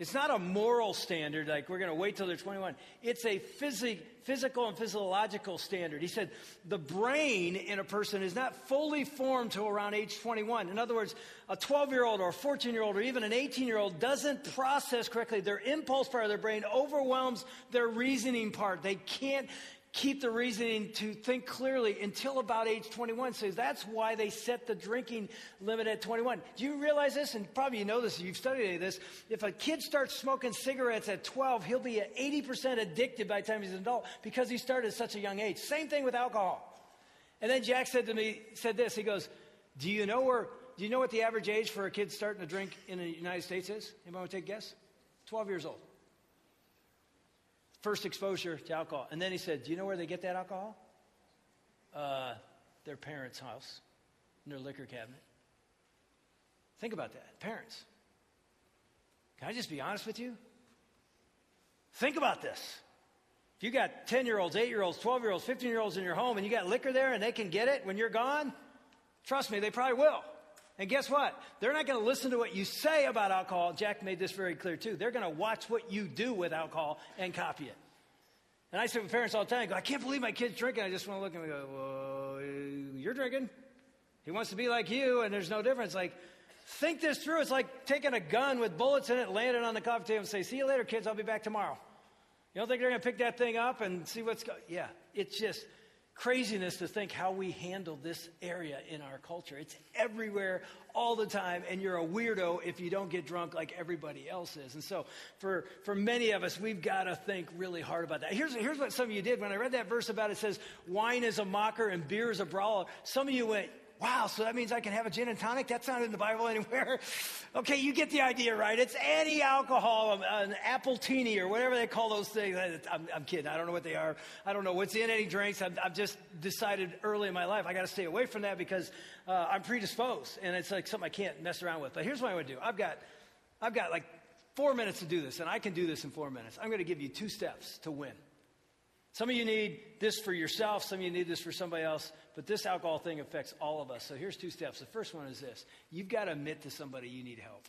It's not a moral standard, like we're going to wait till they're 21. It's a physi- physical and physiological standard. He said the brain in a person is not fully formed till around age 21. In other words, a 12 year old or a 14 year old or even an 18 year old doesn't process correctly. Their impulse part of their brain overwhelms their reasoning part. They can't keep the reasoning to think clearly until about age 21. So that's why they set the drinking limit at 21. Do you realize this? And probably you know this, you've studied this. If a kid starts smoking cigarettes at 12, he'll be at 80% addicted by the time he's an adult because he started at such a young age. Same thing with alcohol. And then Jack said to me, said this, he goes, do you know where, do you know what the average age for a kid starting to drink in the United States is? Anybody want to take a guess? 12 years old first exposure to alcohol. And then he said, Do you know where they get that alcohol? Uh, their parents' house, in their liquor cabinet. Think about that. Parents. Can I just be honest with you? Think about this. If you got 10 year olds, 8 year olds, 12 year olds, 15 year olds in your home and you got liquor there and they can get it when you're gone, trust me, they probably will. And guess what? They're not going to listen to what you say about alcohol. Jack made this very clear too. They're going to watch what you do with alcohol and copy it. And I say with parents all the time, I, go, I can't believe my kid's drinking. I just want to look and go, well, you're drinking. He wants to be like you, and there's no difference. Like, think this through. It's like taking a gun with bullets in it, laying it on the coffee table, and say, see you later, kids. I'll be back tomorrow. You don't think they're going to pick that thing up and see what's going Yeah, it's just craziness to think how we handle this area in our culture. It's everywhere all the time, and you're a weirdo if you don't get drunk like everybody else is. And so, for, for many of us, we've got to think really hard about that. Here's, here's what some of you did. When I read that verse about it, says, wine is a mocker and beer is a brawler. Some of you went, Wow, so that means I can have a gin and tonic? That's not in the Bible anywhere. okay, you get the idea, right? It's any alcohol, an Appletini, or whatever they call those things. I'm, I'm, kidding. I don't know what they are. I don't know what's in any drinks. I've, I've just decided early in my life I got to stay away from that because uh, I'm predisposed and it's like something I can't mess around with. But here's what I would do I've got, I've got like four minutes to do this, and I can do this in four minutes. I'm going to give you two steps to win. Some of you need this for yourself, some of you need this for somebody else, but this alcohol thing affects all of us. So here's two steps. The first one is this you've got to admit to somebody you need help.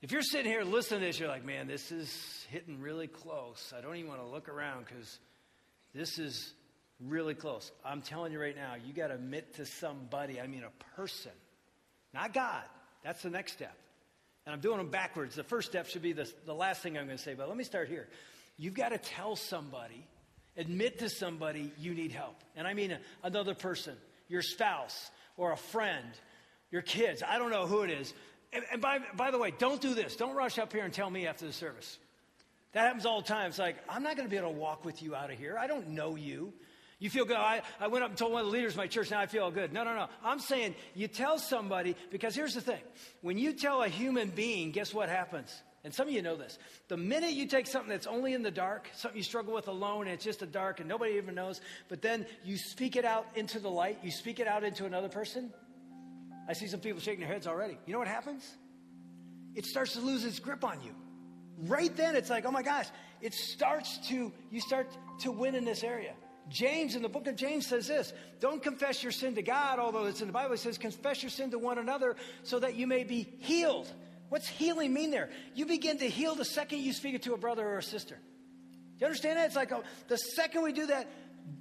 If you're sitting here listening to this, you're like, man, this is hitting really close. I don't even want to look around because this is really close. I'm telling you right now, you got to admit to somebody, I mean a person, not God. That's the next step. And I'm doing them backwards. The first step should be the, the last thing I'm going to say, but let me start here. You've got to tell somebody, admit to somebody you need help. And I mean a, another person, your spouse or a friend, your kids. I don't know who it is. And, and by, by the way, don't do this. Don't rush up here and tell me after the service. That happens all the time. It's like, I'm not going to be able to walk with you out of here. I don't know you. You feel good. I, I went up and told one of the leaders of my church, now I feel good. No, no, no. I'm saying you tell somebody, because here's the thing. When you tell a human being, guess what happens? And some of you know this. The minute you take something that's only in the dark, something you struggle with alone, and it's just a dark and nobody even knows, but then you speak it out into the light, you speak it out into another person. I see some people shaking their heads already. You know what happens? It starts to lose its grip on you. Right then, it's like, oh my gosh, it starts to, you start to win in this area. James in the book of James says this Don't confess your sin to God, although it's in the Bible, it says, confess your sin to one another so that you may be healed. What's healing mean there? You begin to heal the second you speak it to a brother or a sister. You understand that? It's like oh, the second we do that,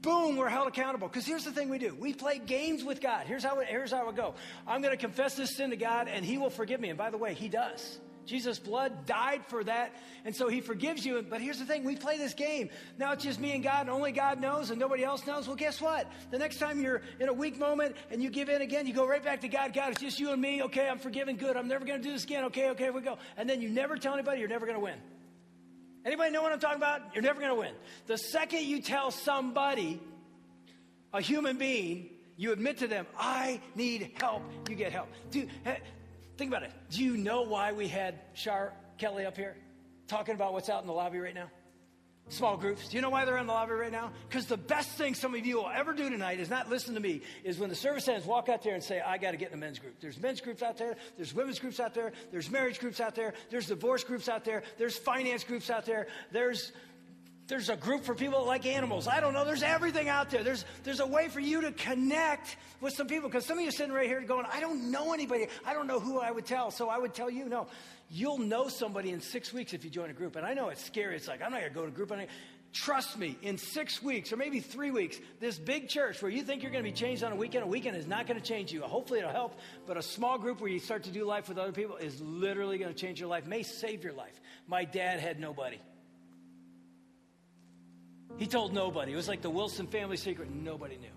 boom, we're held accountable. Because here's the thing we do we play games with God. Here's how it, here's how it go I'm going to confess this sin to God, and He will forgive me. And by the way, He does. Jesus' blood died for that, and so He forgives you. But here's the thing we play this game. Now it's just me and God, and only God knows, and nobody else knows. Well, guess what? The next time you're in a weak moment and you give in again, you go right back to God. God, it's just you and me. Okay, I'm forgiven. Good. I'm never going to do this again. Okay, okay, we go. And then you never tell anybody, you're never going to win. Anybody know what I'm talking about? You're never going to win. The second you tell somebody, a human being, you admit to them, I need help, you get help. Do, Think about it. Do you know why we had Shar Kelly up here talking about what's out in the lobby right now? Small groups. Do you know why they're in the lobby right now? Because the best thing some of you will ever do tonight is not listen to me, is when the service ends, walk out there and say, I got to get in a men's group. There's men's groups out there, there's women's groups out there, there's marriage groups out there, there's divorce groups out there, there's finance groups out there, there's there's a group for people that like animals. I don't know. There's everything out there. There's, there's a way for you to connect with some people. Because some of you are sitting right here going, I don't know anybody. I don't know who I would tell. So I would tell you, no, you'll know somebody in six weeks if you join a group. And I know it's scary. It's like, I'm not going to go to a group. Trust me, in six weeks or maybe three weeks, this big church where you think you're going to be changed on a weekend, a weekend is not going to change you. Hopefully, it'll help. But a small group where you start to do life with other people is literally going to change your life, may save your life. My dad had nobody. He told nobody. It was like the Wilson family secret. Nobody knew.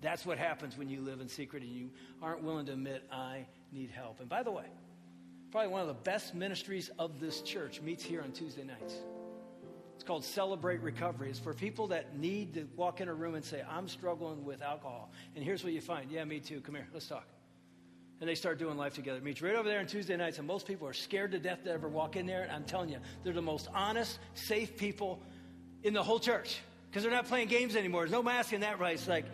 That's what happens when you live in secret and you aren't willing to admit, I need help. And by the way, probably one of the best ministries of this church meets here on Tuesday nights. It's called Celebrate Recovery. It's for people that need to walk in a room and say, I'm struggling with alcohol. And here's what you find. Yeah, me too. Come here. Let's talk. And they start doing life together. It meets right over there on Tuesday nights, and most people are scared to death to ever walk in there. And I'm telling you, they're the most honest, safe people in the whole church because they're not playing games anymore. There's no mask in that right. It's like,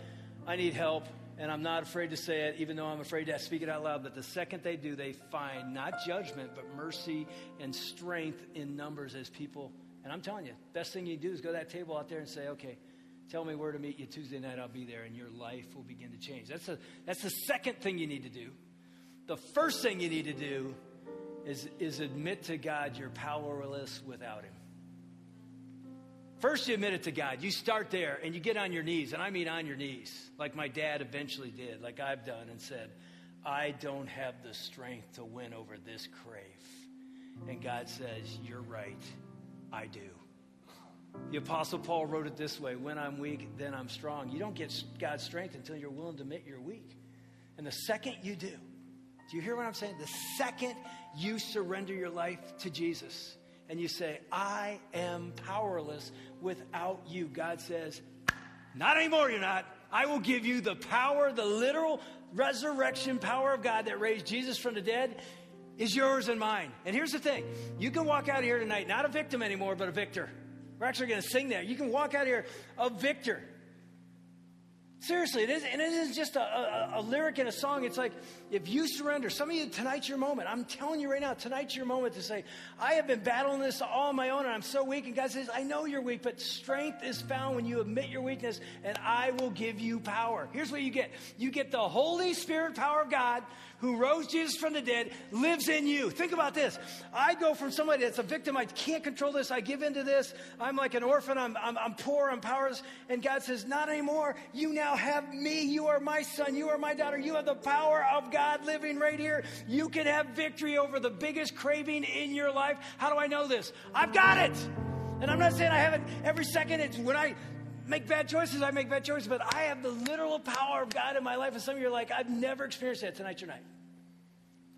I need help, and I'm not afraid to say it, even though I'm afraid to speak it out loud. But the second they do, they find not judgment, but mercy and strength in numbers as people. And I'm telling you, best thing you do is go to that table out there and say, okay, tell me where to meet you Tuesday night. I'll be there, and your life will begin to change. That's, a, that's the second thing you need to do. The first thing you need to do is, is admit to God you're powerless without Him. First, you admit it to God. You start there and you get on your knees, and I mean on your knees, like my dad eventually did, like I've done, and said, I don't have the strength to win over this crave. And God says, You're right. I do. The Apostle Paul wrote it this way When I'm weak, then I'm strong. You don't get God's strength until you're willing to admit you're weak. And the second you do, do you hear what I'm saying? The second you surrender your life to Jesus, and you say, I am powerless without you, God says, Not anymore, you're not. I will give you the power, the literal resurrection power of God that raised Jesus from the dead is yours and mine. And here's the thing you can walk out of here tonight, not a victim anymore, but a victor. We're actually going to sing that. You can walk out of here a victor. Seriously, it is, and it isn't just a, a, a, lyric in a song. It's like if you surrender, some of you, tonight's your moment. I'm telling you right now, tonight's your moment to say, I have been battling this all on my own and I'm so weak. And God says, I know you're weak, but strength is found when you admit your weakness and I will give you power. Here's what you get you get the Holy Spirit power of God who rose Jesus from the dead lives in you. Think about this. I go from somebody that's a victim, I can't control this, I give into this, I'm like an orphan, I'm, I'm, I'm poor, I'm powerless. And God says, Not anymore. You now have me. You are my son. You are my daughter. You have the power of God living right here. You can have victory over the biggest craving in your life. How do I know this? I've got it. And I'm not saying I have it every second. It's when I make bad choices, I make bad choices, but I have the literal power of God in my life. And some of you are like, I've never experienced that. tonight, your night.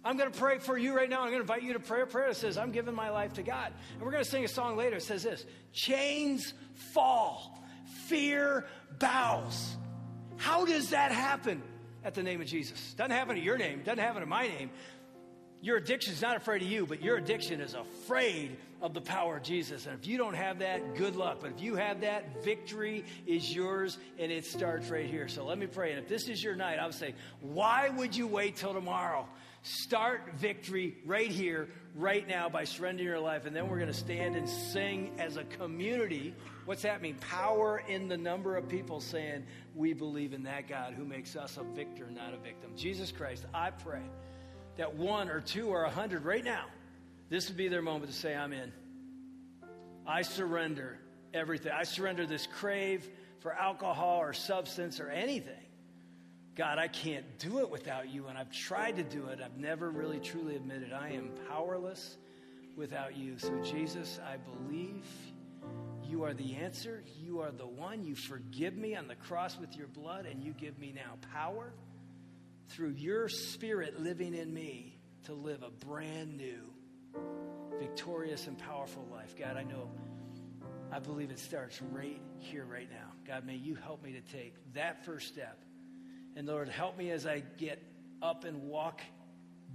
I'm going to pray for you right now. I'm going to invite you to pray a prayer that says, I'm giving my life to God. And we're going to sing a song later. It says this Chains fall, fear bows. How does that happen at the name of Jesus? Doesn't happen in your name, doesn't happen in my name. Your addiction is not afraid of you, but your addiction is afraid of the power of Jesus. And if you don't have that, good luck. But if you have that, victory is yours and it starts right here. So let me pray. And if this is your night, I would say, why would you wait till tomorrow? Start victory right here, right now by surrendering your life. And then we're going to stand and sing as a community. What's that mean? Power in the number of people saying, We believe in that God who makes us a victor, not a victim. Jesus Christ, I pray that one or two or a hundred right now, this would be their moment to say, I'm in. I surrender everything. I surrender this crave for alcohol or substance or anything. God, I can't do it without you, and I've tried to do it. I've never really truly admitted I am powerless without you. So, Jesus, I believe you are the answer. You are the one. You forgive me on the cross with your blood, and you give me now power through your spirit living in me to live a brand new, victorious, and powerful life. God, I know, I believe it starts right here, right now. God, may you help me to take that first step. And Lord, help me as I get up and walk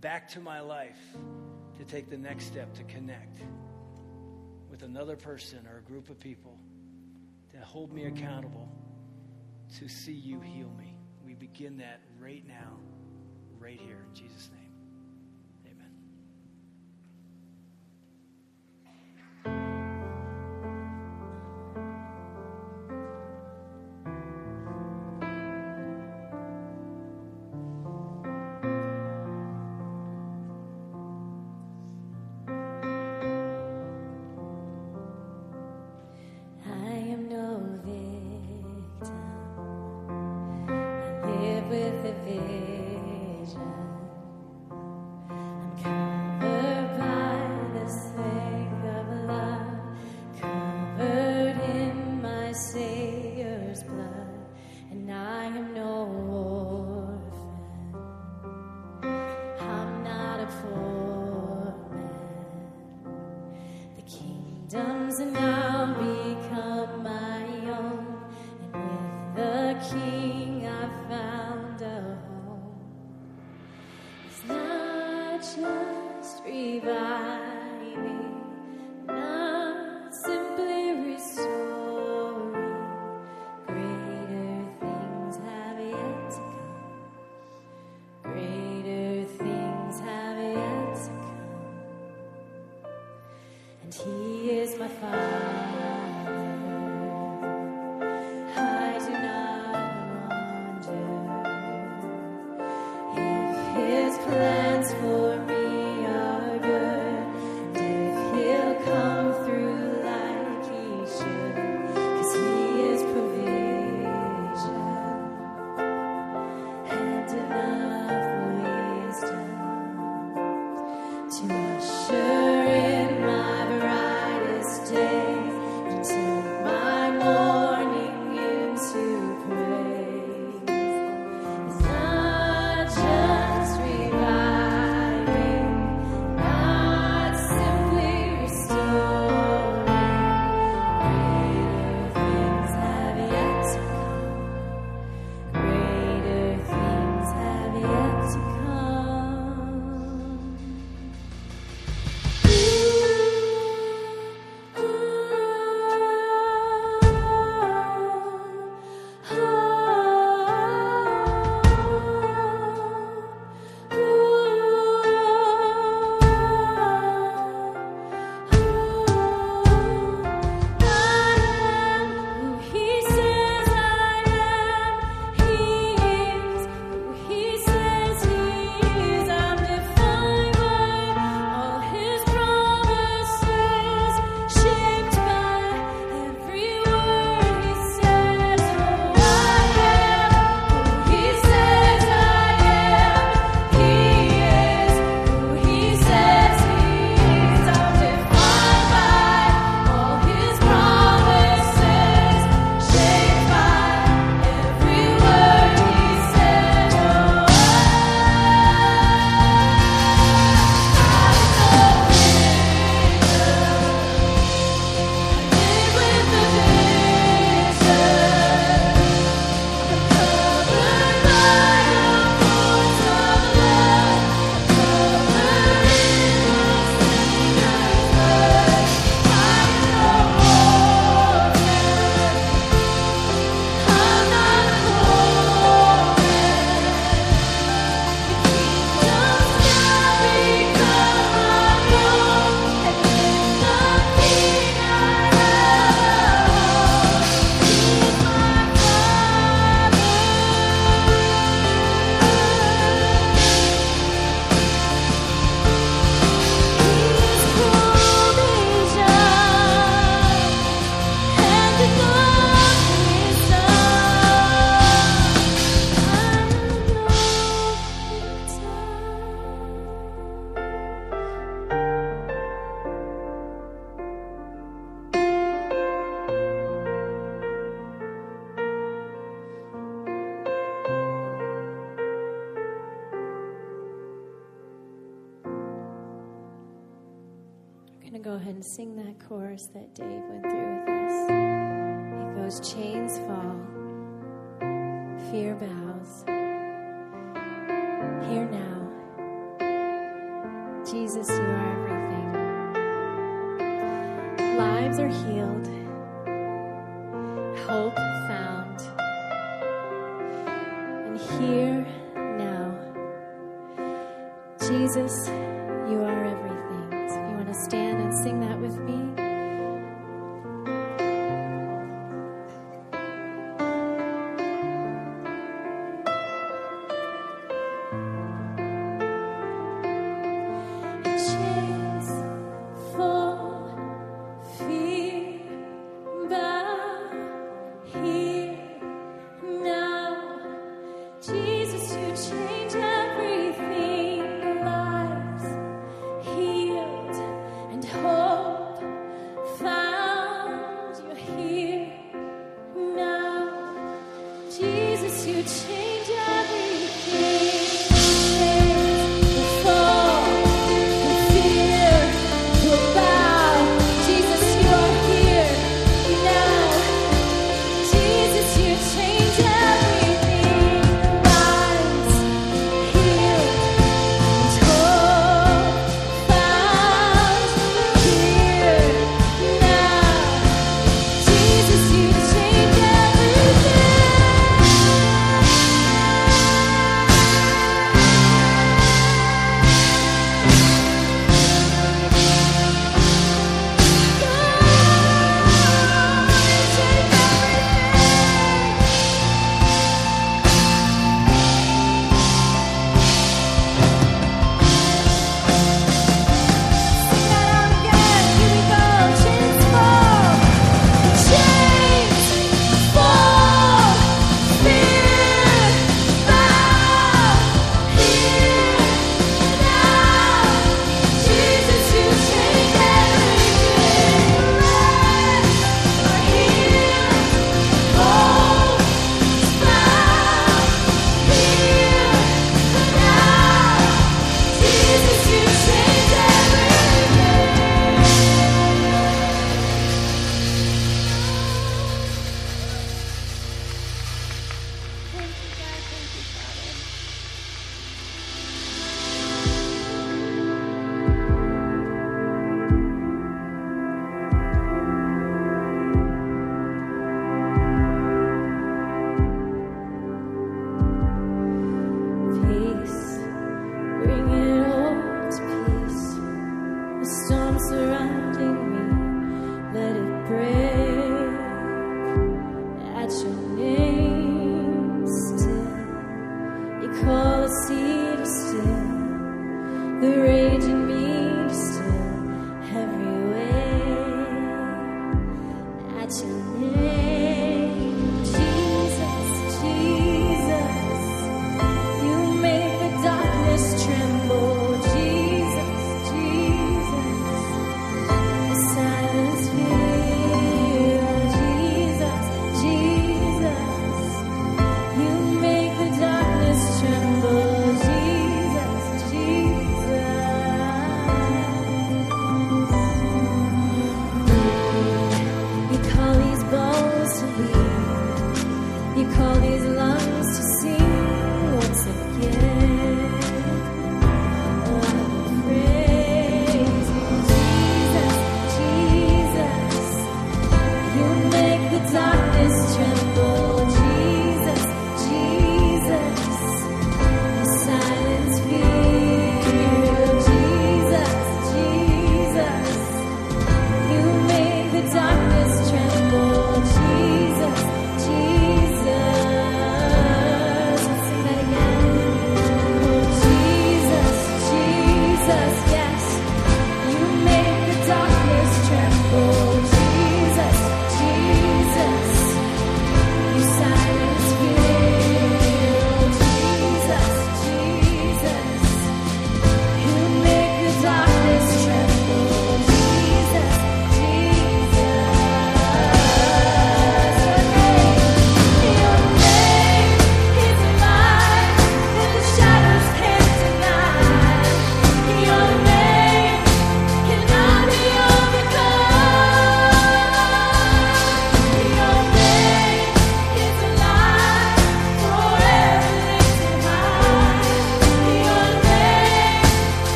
back to my life to take the next step to connect with another person or a group of people to hold me accountable to see you heal me. We begin that right now, right here, in Jesus' name. process that Dave went through with us. He goes, chains fall, fear bows. Here now, Jesus, you are everything. Lives are healed, hope found. And here now, Jesus, you are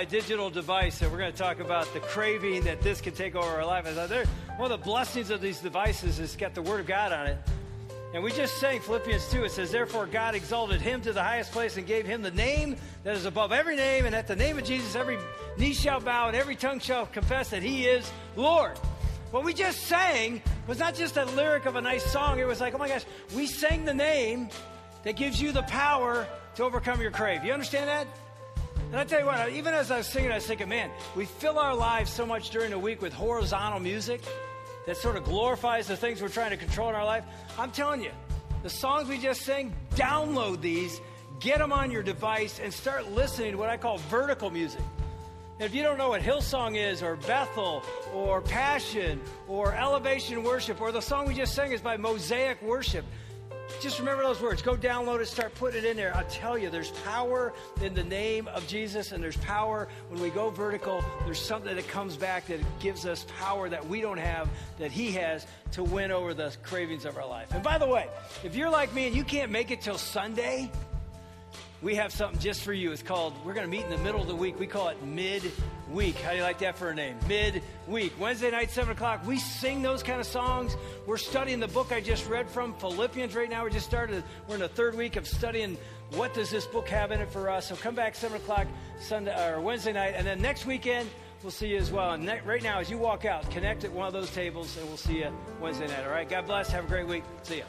my digital device and we're going to talk about the craving that this can take over our life. I thought one of the blessings of these devices is it's got the Word of God on it. And we just sang Philippians 2. It says, Therefore, God exalted him to the highest place and gave him the name that is above every name. And at the name of Jesus, every knee shall bow and every tongue shall confess that he is Lord. What we just sang was not just a lyric of a nice song. It was like, oh my gosh, we sang the name that gives you the power to overcome your crave. You understand that? And I tell you what, even as I was singing, I was thinking, man, we fill our lives so much during the week with horizontal music that sort of glorifies the things we're trying to control in our life. I'm telling you, the songs we just sang, download these, get them on your device, and start listening to what I call vertical music. And if you don't know what Hillsong is, or Bethel, or Passion, or Elevation Worship, or the song we just sang is by Mosaic Worship, just remember those words. Go download it, start putting it in there. I'll tell you, there's power in the name of Jesus, and there's power when we go vertical. There's something that comes back that gives us power that we don't have, that He has to win over the cravings of our life. And by the way, if you're like me and you can't make it till Sunday, we have something just for you. It's called, we're going to meet in the middle of the week. We call it mid week. How do you like that for a name? Mid week. Wednesday night, 7 o'clock. We sing those kind of songs. We're studying the book I just read from, Philippians, right now. We just started, we're in the third week of studying what does this book have in it for us. So come back 7 o'clock Sunday or Wednesday night. And then next weekend, we'll see you as well. And right now, as you walk out, connect at one of those tables, and we'll see you Wednesday night. All right? God bless. Have a great week. See you.